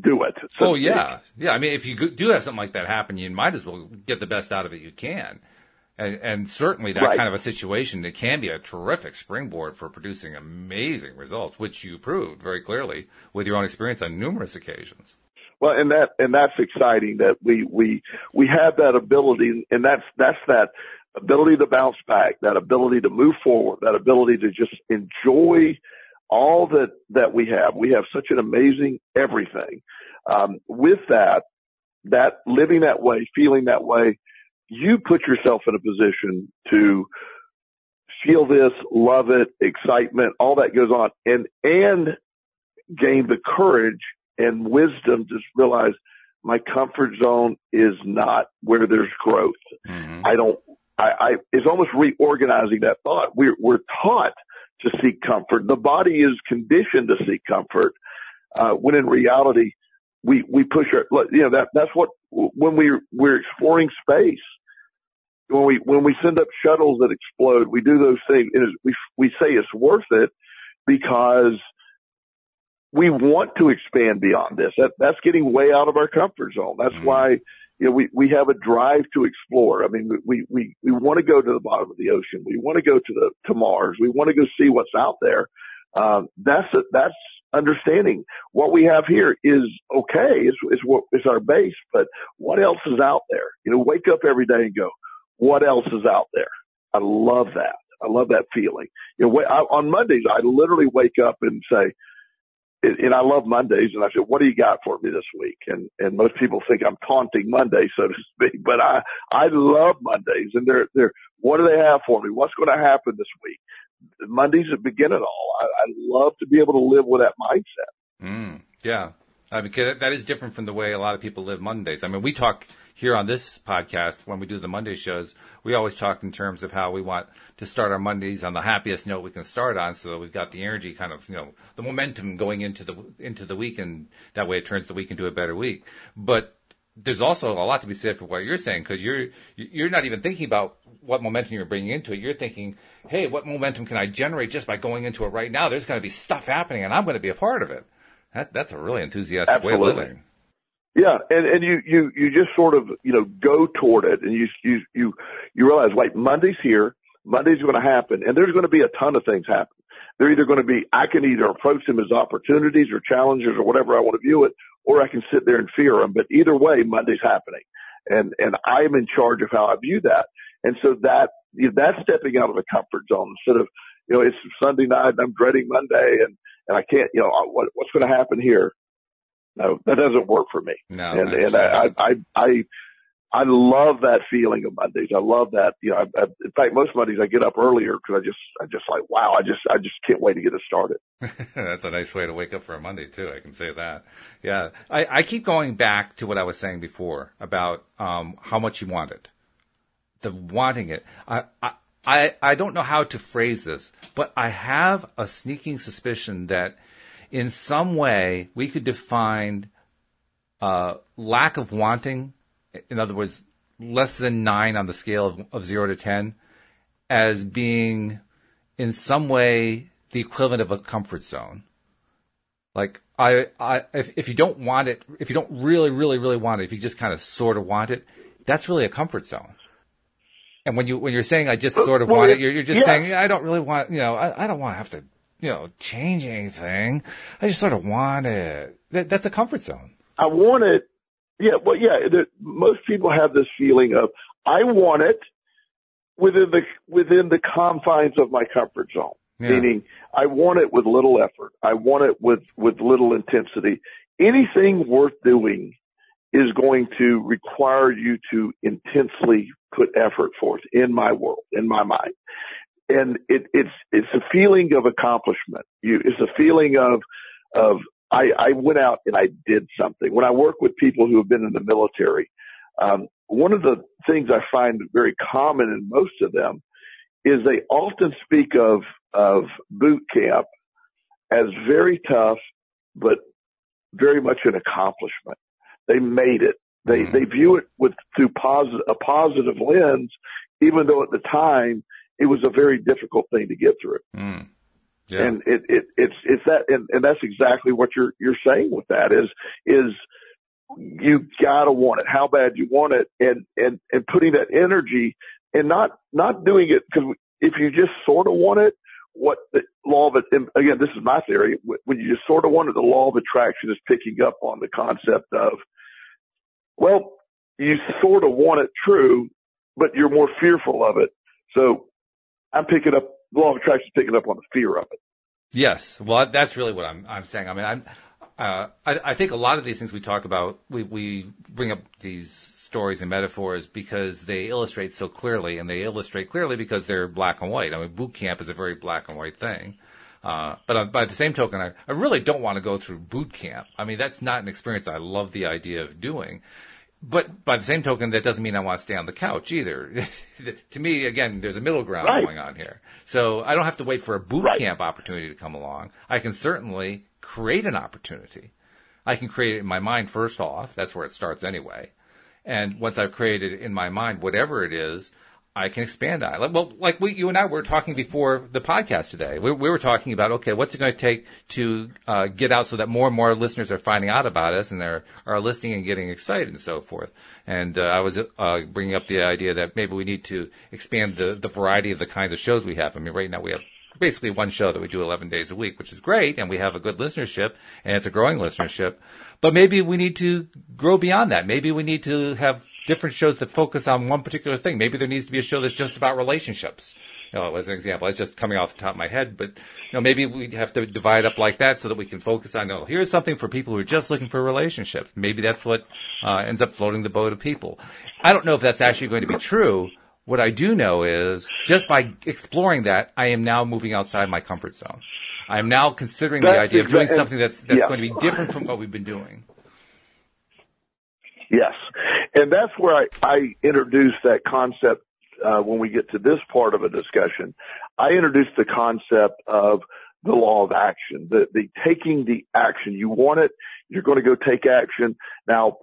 do it. so Oh yeah, yeah. I mean, if you do have something like that happen, you might as well get the best out of it you can. And, and certainly that Right. kind of a situation, it can be a terrific springboard for producing amazing results, which you proved very clearly with your own experience on numerous occasions. Well, and that and that's exciting that we we we have that ability, and that's that's that ability to bounce back, that ability to move forward, that ability to just enjoy all that that we have. We have such an amazing everything. Um, with that, that living that way, feeling that way, you put yourself in a position to feel this, love it, excitement, all that goes on, and and gain the courage and wisdom to realize my comfort zone is not where there's growth. Mm-hmm. I don't, I, I, it's almost reorganizing that thought. We're, we're taught to seek comfort. The body is conditioned to seek comfort, uh, when in reality, we, we push our, you know, that, that's what, when we, we're exploring space, when we, when we send up shuttles that explode, we do those things and we, we say it's worth it because we want to expand beyond this. That, that's getting way out of our comfort zone. That's mm-hmm. why, you know, we, we have a drive to explore. I mean, we, we, we want to go to the bottom of the ocean. We want to go to the, to Mars. We want to go see what's out there. Um, that's, a, that's understanding what we have here is okay. Is, is what is our base, but what else is out there? You know, wake up every day and go, what else is out there? I love that. I love that feeling. You know, I, on Mondays, I literally wake up and say, and I love Mondays. And I said, "What do you got for me this week?" And and most people think I'm taunting Monday, so to speak, but I I love Mondays, and they're they're what do they have for me? What's going to happen this week? Mondays begin it all. I, I love to be able to live with that mindset. Mm, yeah, I mean that is different from the way a lot of people live Mondays. I mean, we talk here on this podcast when we do the Monday shows. We always talk in terms of how we want to start our Mondays on the happiest note we can start on, so that we've got the energy, kind of you know, the momentum going into the into the week, and that way it turns the week into a better week. But there's also a lot to be said for what you're saying because you're you're not even thinking about what momentum you're bringing into it. You're thinking, hey, what momentum can I generate just by going into it right now? There's going to be stuff happening, and I'm going to be a part of it. That, that's a really enthusiastic Absolutely. way of living. Yeah, and and you you you just sort of you know go toward it, and you you you you realize wait, Monday's here, Monday's going to happen, and there's going to be a ton of things happen. They're either going to be I can either approach them as opportunities or challenges or whatever I want to view it, or I can sit there and fear them. But either way, Monday's happening, and and I'm in charge of how I view that. And so that you know, that's stepping out of the comfort zone instead of you know it's Sunday night and I'm dreading Monday and and I can't you know what what's going to happen here. No, that doesn't work for me. No, and and I, I I I love that feeling of Mondays. I love that. You know, I, I, in fact, most Mondays I get up earlier because I just, I just like, wow, I just, I just can't wait to get it started. That's a nice way to wake up for a Monday too. I can say that. Yeah, I, I keep going back to what I was saying before about um, how much you want it, the wanting it. I, I, I, I don't know how to phrase this, but I have a sneaking suspicion that in some way we could define uh, lack of wanting in other words, less than nine on the scale of, of zero to 10 as being in some way the equivalent of a comfort zone. Like I, I, if, if you don't want it, if you don't really, really, really want it, if you just kind of sort of want it, that's really a comfort zone. And when you, when you're saying I just uh, sort of well, want it, you're, you're just yeah. saying, I don't really want, you know, I, I don't want to have to, you know, change anything. I just sort of want it. That, that's a comfort zone. I want it yeah, well, yeah. The, most people have this feeling of I want it within the within the confines of my comfort zone. Yeah. Meaning, I want it with little effort. I want it with with little intensity. Anything worth doing is going to require you to intensely put effort forth in my world, in my mind. And it, it's it's a feeling of accomplishment. You, it's a feeling of of I, I went out and I did something. When I work with people who have been in the military, um, one of the things I find very common in most of them is they often speak of of boot camp as very tough, but very much an accomplishment. They made it. They mm-hmm. they view it with through positive a positive lens, even though at the time it was a very difficult thing to get through. Mm. Yeah. And it, it, it's, it's that, and, and that's exactly what you're, you're saying with that is, is you gotta want it, how bad you want it and, and, and putting that energy and not, not doing it because if you just sort of want it, what the law of it, again, this is my theory, when you just sort of want it, the law of attraction is picking up on the concept of, well, you sort of want it true, but you're more fearful of it. So I'm picking up law of attraction picking up on the fear of it. Yes, well, that's really what I'm I'm saying. I mean, I'm uh, I, I think a lot of these things we talk about, we we bring up these stories and metaphors because they illustrate so clearly, and they illustrate clearly because they're black and white. I mean, boot camp is a very black and white thing. Uh, but by the same token, I, I really don't want to go through boot camp. I mean, that's not an experience I love the idea of doing. But by the same token, that doesn't mean I want to stay on the couch either. to me, again, there's a middle ground right. going on here. So I don't have to wait for a boot right. camp opportunity to come along. I can certainly create an opportunity. I can create it in my mind first off. That's where it starts anyway. And once I've created it in my mind, whatever it is, I can expand on. Well, like we, you and I were talking before the podcast today. We, we were talking about, okay, what's it going to take to uh, get out so that more and more listeners are finding out about us and they're are listening and getting excited and so forth. And uh, I was uh, bringing up the idea that maybe we need to expand the the variety of the kinds of shows we have. I mean, right now we have basically one show that we do 11 days a week, which is great, and we have a good listenership, and it's a growing listenership. But maybe we need to grow beyond that. Maybe we need to have different shows that focus on one particular thing. Maybe there needs to be a show that's just about relationships. You know, as an example, it's just coming off the top of my head, but you know, maybe we have to divide up like that so that we can focus on, oh, here's something for people who are just looking for relationships. Maybe that's what uh, ends up floating the boat of people. I don't know if that's actually going to be true. What I do know is just by exploring that, I am now moving outside my comfort zone. I am now considering that's the idea of doing something that's that's yeah. going to be different from what we've been doing. Yes. And that's where I, I introduce that concept uh, when we get to this part of a discussion. I introduce the concept of the law of action, the, the taking the action. You want it, you're going to go take action. Now,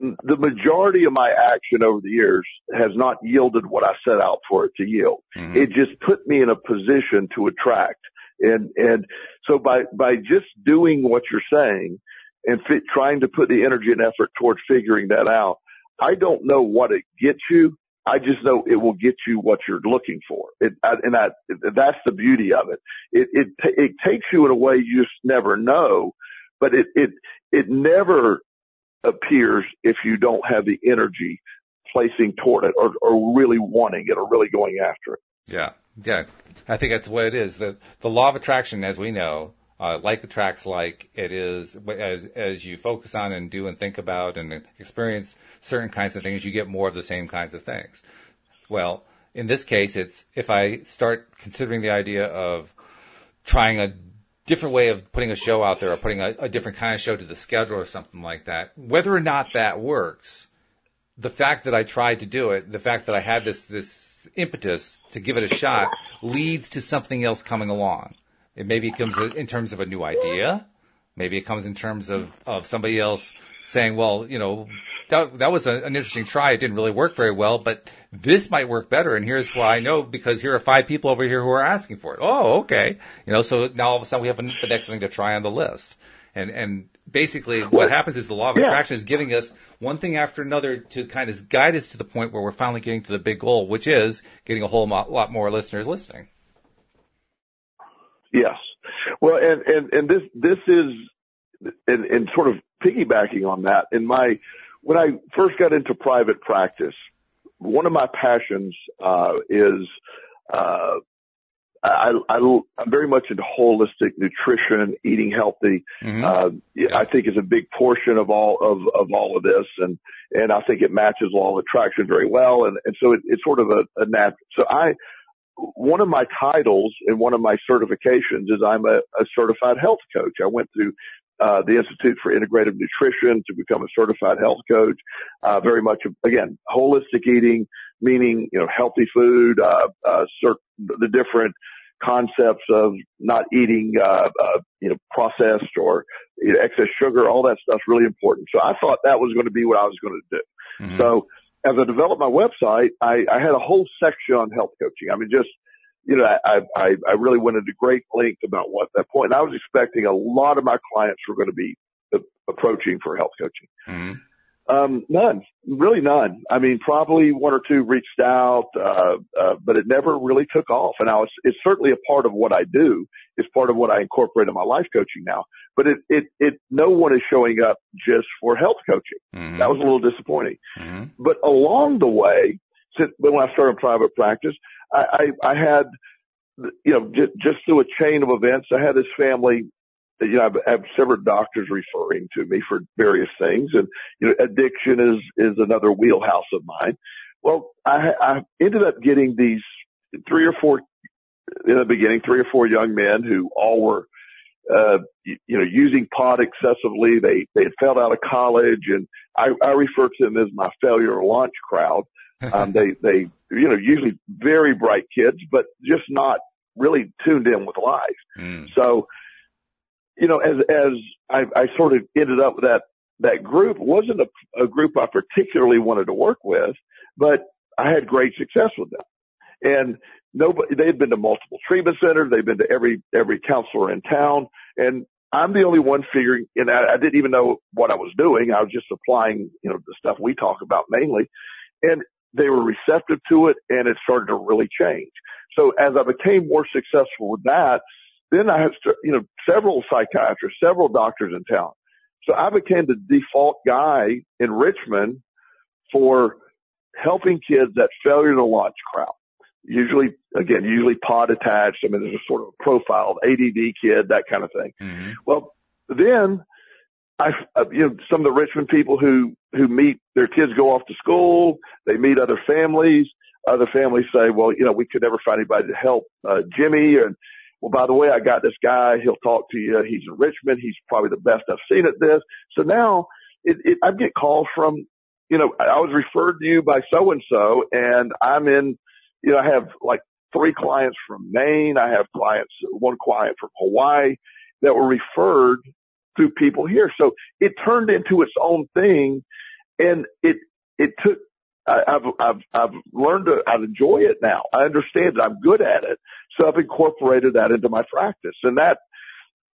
the majority of my action over the years has not yielded what I set out for it to yield. Mm-hmm. It just put me in a position to attract. And, and so by, by just doing what you're saying, and fit, trying to put the energy and effort towards figuring that out. I don't know what it gets you. I just know it will get you what you're looking for. It, and that, that's the beauty of it. It, it, it takes you in a way you just never know, but it, it, it never appears if you don't have the energy placing toward it or, or really wanting it or really going after it. Yeah. Yeah. I think that's what it is. The, the law of attraction, as we know, uh, like attracts like. It is as as you focus on and do and think about and experience certain kinds of things, you get more of the same kinds of things. Well, in this case, it's if I start considering the idea of trying a different way of putting a show out there or putting a, a different kind of show to the schedule or something like that, whether or not that works, the fact that I tried to do it, the fact that I had this this impetus to give it a shot leads to something else coming along. It maybe comes in terms of a new idea. Maybe it comes in terms of, of somebody else saying, well, you know, that, that was a, an interesting try. It didn't really work very well, but this might work better. And here's why I know because here are five people over here who are asking for it. Oh, okay. You know, so now all of a sudden we have the next thing to try on the list. And, and basically what happens is the law of yeah. attraction is giving us one thing after another to kind of guide us to the point where we're finally getting to the big goal, which is getting a whole lot more listeners listening. Yes. Well, and, and, and this, this is, and, and sort of piggybacking on that in my, when I first got into private practice, one of my passions, uh, is, uh, I, I, I'm very much into holistic nutrition, eating healthy. Mm-hmm. Uh. I think is a big portion of all of, of all of this. And, and I think it matches law of attraction very well. And, and so it, it's sort of a, a natural. So I, one of my titles and one of my certifications is I'm a, a certified health coach. I went through uh, the Institute for Integrative Nutrition to become a certified health coach. Uh, very much, again, holistic eating, meaning, you know, healthy food, uh, uh, cert- the different concepts of not eating, uh, uh, you know, processed or you know, excess sugar, all that stuff's really important. So I thought that was going to be what I was going to do. Mm-hmm. So as I developed my website, I, I had a whole section on health coaching. I mean, just, you know, I, I, I really went into great length about what that point. I was expecting a lot of my clients were going to be approaching for health coaching. Mm-hmm. Um, none, really none. I mean, probably one or two reached out, uh, uh, but it never really took off. And I was, it's certainly a part of what I do. It's part of what I incorporate in my life coaching now, but it, it, it, no one is showing up just for health coaching. Mm-hmm. That was a little disappointing. Mm-hmm. But along the way, since when I started private practice, I, I, I had, you know, just, just through a chain of events, I had this family you know, I have several doctors referring to me for various things, and you know, addiction is is another wheelhouse of mine. Well, I, I ended up getting these three or four in the beginning, three or four young men who all were, uh, you, you know, using pot excessively. They they had failed out of college, and I, I refer to them as my failure launch crowd. Um, they they you know usually very bright kids, but just not really tuned in with life. Mm. So you know, as, as I, I sort of ended up with that, that group wasn't a, a group I particularly wanted to work with, but I had great success with them. And nobody, they had been to multiple treatment centers. They've been to every, every counselor in town. And I'm the only one figuring, and I, I didn't even know what I was doing. I was just applying, you know, the stuff we talk about mainly. And they were receptive to it and it started to really change. So as I became more successful with that, then I had, you know, several psychiatrists, several doctors in town. So I became the default guy in Richmond for helping kids that failure to launch crowd. Usually, again, usually pod attached. I mean, there's a sort of profile, ADD kid, that kind of thing. Mm-hmm. Well, then I, uh, you know, some of the Richmond people who, who meet their kids go off to school, they meet other families. Other families say, well, you know, we could never find anybody to help, uh, Jimmy. And, well, by the way, I got this guy. He'll talk to you. He's in Richmond. He's probably the best I've seen at this. So now it, it, I get calls from, you know, I was referred to you by so and so and I'm in, you know, I have like three clients from Maine. I have clients, one client from Hawaii that were referred through people here. So it turned into its own thing and it, it took, I've, I've, I've learned to, I enjoy it now. I understand it. I'm good at it. So I've incorporated that into my practice and that,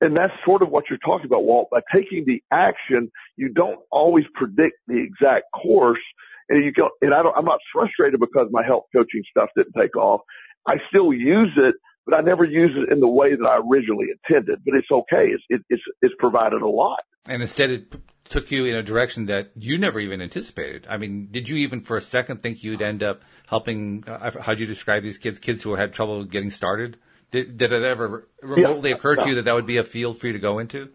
and that's sort of what you're talking about, Walt. By taking the action, you don't always predict the exact course. And you go, and I don't, I'm not frustrated because my health coaching stuff didn't take off. I still use it, but I never use it in the way that I originally intended. But it's okay. It's it, it's it's provided a lot. And instead, it took you in a direction that you never even anticipated. I mean, did you even for a second think you'd end up helping? Uh, how'd you describe these kids? Kids who had trouble getting started. Did, did it ever remotely yeah, occur to you that that would be a field for you to go into?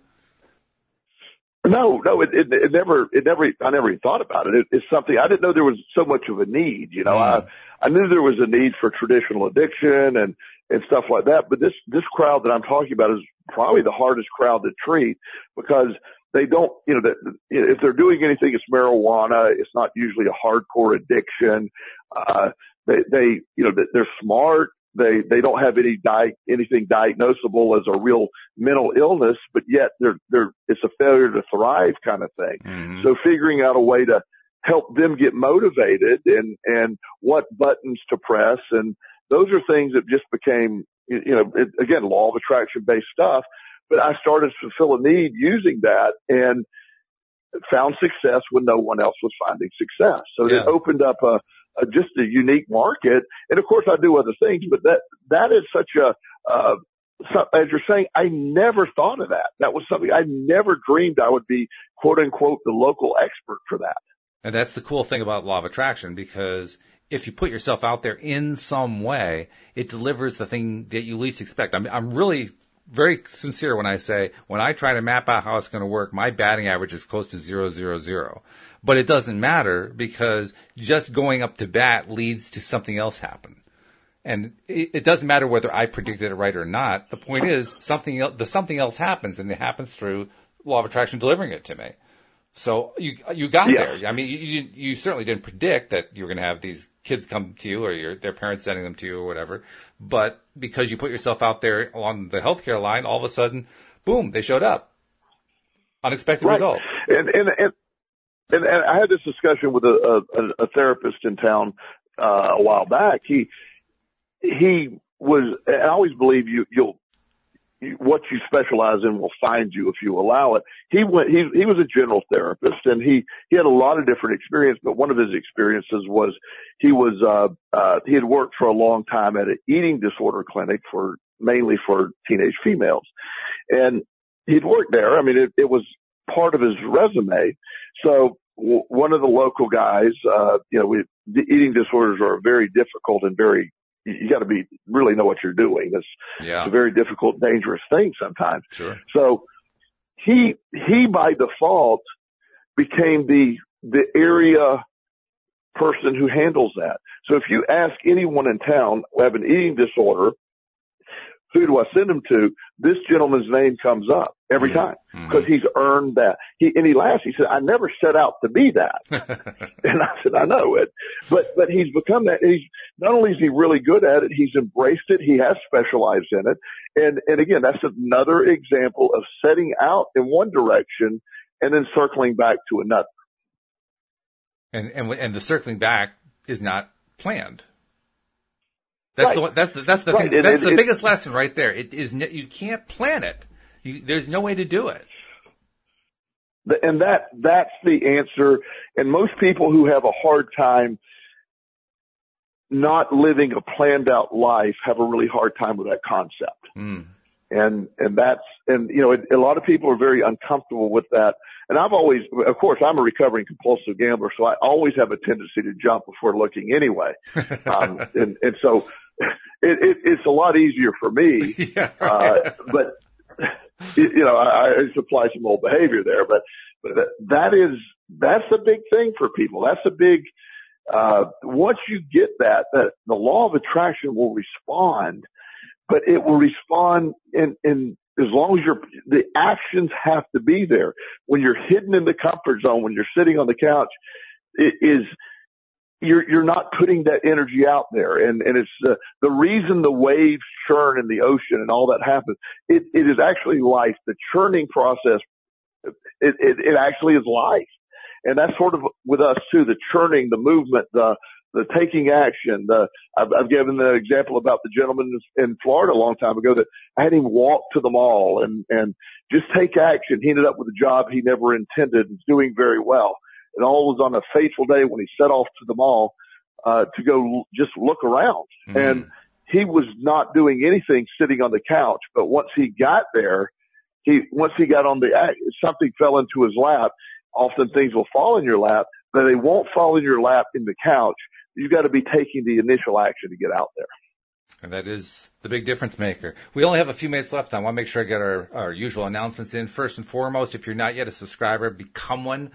No, no, it, it, it never, it never, I never even thought about it. it. It's something I didn't know there was so much of a need. You know, mm. I, I knew there was a need for traditional addiction and, and stuff like that. But this, this crowd that I'm talking about is probably the hardest crowd to treat because they don't, you know, that if they're doing anything, it's marijuana. It's not usually a hardcore addiction. Uh, they, they, you know, they're smart. They, they don't have any di- anything diagnosable as a real mental illness, but yet they're, they're, it's a failure to thrive kind of thing. Mm-hmm. So figuring out a way to help them get motivated and, and what buttons to press. And those are things that just became, you know, it, again, law of attraction based stuff. But I started to fulfill a need using that and found success when no one else was finding success. So yeah. it opened up a, a, just a unique market. And of course I do other things, but that, that is such a, uh, so, as you're saying, I never thought of that. That was something I never dreamed I would be quote unquote the local expert for that. And that's the cool thing about law of attraction because if you put yourself out there in some way, it delivers the thing that you least expect. I'm, I'm really very sincere when I say when I try to map out how it's going to work, my batting average is close to zero zero zero. But it doesn't matter because just going up to bat leads to something else happen. And it, it doesn't matter whether I predicted it right or not. The point is something else, the something else happens and it happens through law of attraction delivering it to me. So you you got yeah. there. I mean, you you certainly didn't predict that you were going to have these kids come to you or your their parents sending them to you or whatever. But because you put yourself out there along the healthcare line, all of a sudden, boom, they showed up. Unexpected right. result. And, and and and and I had this discussion with a a, a therapist in town uh, a while back. He he was. I always believe you you'll what you specialize in will find you if you allow it. He went, he, he was a general therapist and he, he had a lot of different experience, but one of his experiences was he was, uh, uh, he had worked for a long time at an eating disorder clinic for mainly for teenage females. And he'd worked there. I mean, it, it was part of his resume. So w- one of the local guys, uh, you know, we, the eating disorders are very difficult and very you got to be really know what you're doing. It's, yeah. it's a very difficult, dangerous thing sometimes. Sure. So he he by default became the the area person who handles that. So if you ask anyone in town who have an eating disorder, who do I send them to? This gentleman's name comes up. Every time because mm-hmm. he's earned that. He and he laughs. He said, "I never set out to be that." and I said, "I know it," but but he's become that. He's not only is he really good at it, he's embraced it. He has specialized in it, and and again, that's another example of setting out in one direction and then circling back to another. And and and the circling back is not planned. That's right. the that's the that's the right. thing, that's it, the it, biggest lesson right there. It is you can't plan it. You, there's no way to do it. And that that's the answer. And most people who have a hard time not living a planned out life have a really hard time with that concept. Mm. And and that's and you know it, a lot of people are very uncomfortable with that. And I've always, of course, I'm a recovering compulsive gambler, so I always have a tendency to jump before looking anyway. um, and and so it, it, it's a lot easier for me. yeah, right. uh, but you know, I, I supply some old behavior there, but, but that, that is, that's a big thing for people. That's a big, uh, once you get that, that the law of attraction will respond, but it will respond in, in, as long as you're, the actions have to be there. When you're hidden in the comfort zone, when you're sitting on the couch, it is, you're you're not putting that energy out there, and and it's the the reason the waves churn in the ocean and all that happens. It it is actually life. The churning process, it it, it actually is life, and that's sort of with us too. The churning, the movement, the the taking action. The I've, I've given the example about the gentleman in Florida a long time ago that I had him walk to the mall and and just take action. He ended up with a job he never intended and doing very well it all was on a fateful day when he set off to the mall uh, to go just look around. Mm. And he was not doing anything sitting on the couch. But once he got there, he once he got on the something fell into his lap. Often things will fall in your lap, but they won't fall in your lap in the couch. You've got to be taking the initial action to get out there. And that is the big difference maker. We only have a few minutes left. I want to make sure I get our, our usual announcements in. First and foremost, if you're not yet a subscriber, become one.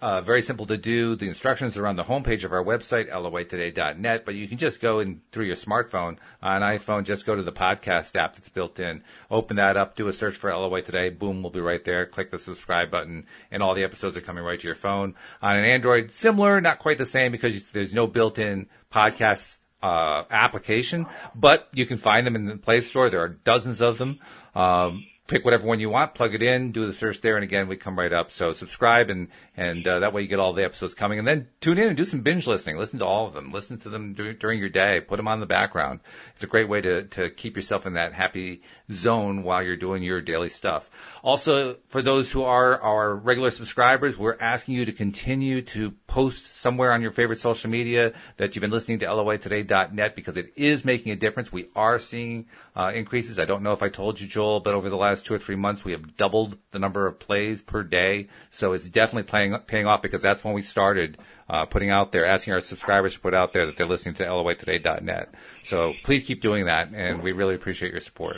Uh, very simple to do. The instructions are on the homepage of our website, loatoday.net, but you can just go in through your smartphone on iPhone, just go to the podcast app that's built in, open that up, do a search for LOA Today, boom, we'll be right there. Click the subscribe button, and all the episodes are coming right to your phone. On an Android, similar, not quite the same because there's no built-in podcast uh, application, but you can find them in the Play Store. There are dozens of them. Um, pick whatever one you want, plug it in, do the search there, and again, we come right up. So subscribe, and and uh, that way you get all the episodes coming. And then tune in and do some binge listening. Listen to all of them. Listen to them during your day. Put them on the background. It's a great way to to keep yourself in that happy zone while you're doing your daily stuff. Also, for those who are our regular subscribers, we're asking you to continue to post somewhere on your favorite social media that you've been listening to LOAtoday.net because it is making a difference. We are seeing uh, increases. I don't know if I told you, Joel, but over the last two or three months, we have doubled the number of plays per day. So it's definitely paying, paying off because that's when we started uh, putting out there, asking our subscribers to put out there that they're listening to LOAtoday.net. So please keep doing that, and we really appreciate your support.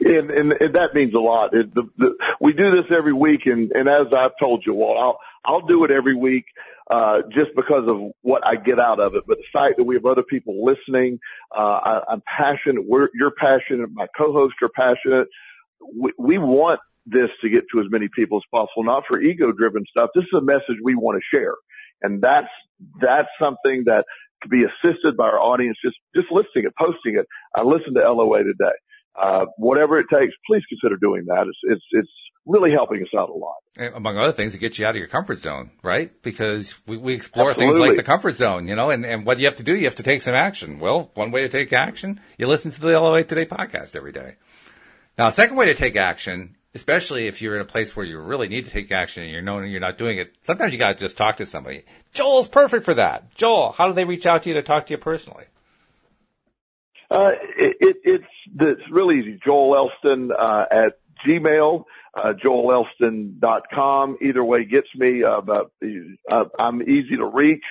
And, and, and that means a lot. It, the, the, we do this every week, and, and as I've told you, well, I'll do it every week uh, just because of what I get out of it. But the fact that we have other people listening, uh, I, I'm passionate. We're, you're passionate. My co-hosts are passionate. We, we want this to get to as many people as possible, not for ego driven stuff. This is a message we want to share. And that's, that's something that could be assisted by our audience just, just listening it, posting it. I listened to LOA today. Uh, whatever it takes, please consider doing that. It's, it's, it's really helping us out a lot. And among other things, it gets you out of your comfort zone, right? Because we, we explore Absolutely. things like the comfort zone, you know, and, and what do you have to do? You have to take some action. Well, one way to take action, you listen to the LOA Today podcast every day. Now, a second way to take action, especially if you're in a place where you really need to take action and you're knowing you're not doing it, sometimes you gotta just talk to somebody. Joel's perfect for that. Joel, how do they reach out to you to talk to you personally? Uh, it, it, it's, it's really easy. Joel Elston, uh, at Gmail, uh, joelelston.com. Either way gets me. Uh, but, uh, I'm easy to reach.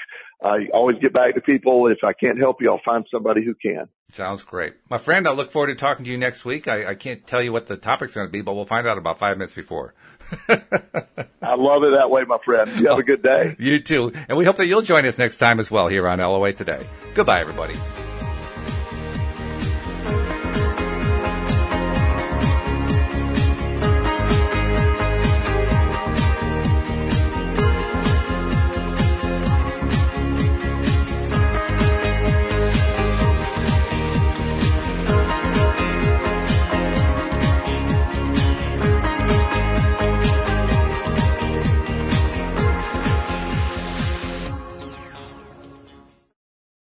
I always get back to people. If I can't help you, I'll find somebody who can. Sounds great. My friend, I look forward to talking to you next week. I, I can't tell you what the topic's going to be, but we'll find out about five minutes before. I love it that way, my friend. You have a good day. You too. And we hope that you'll join us next time as well here on LOA Today. Goodbye, everybody.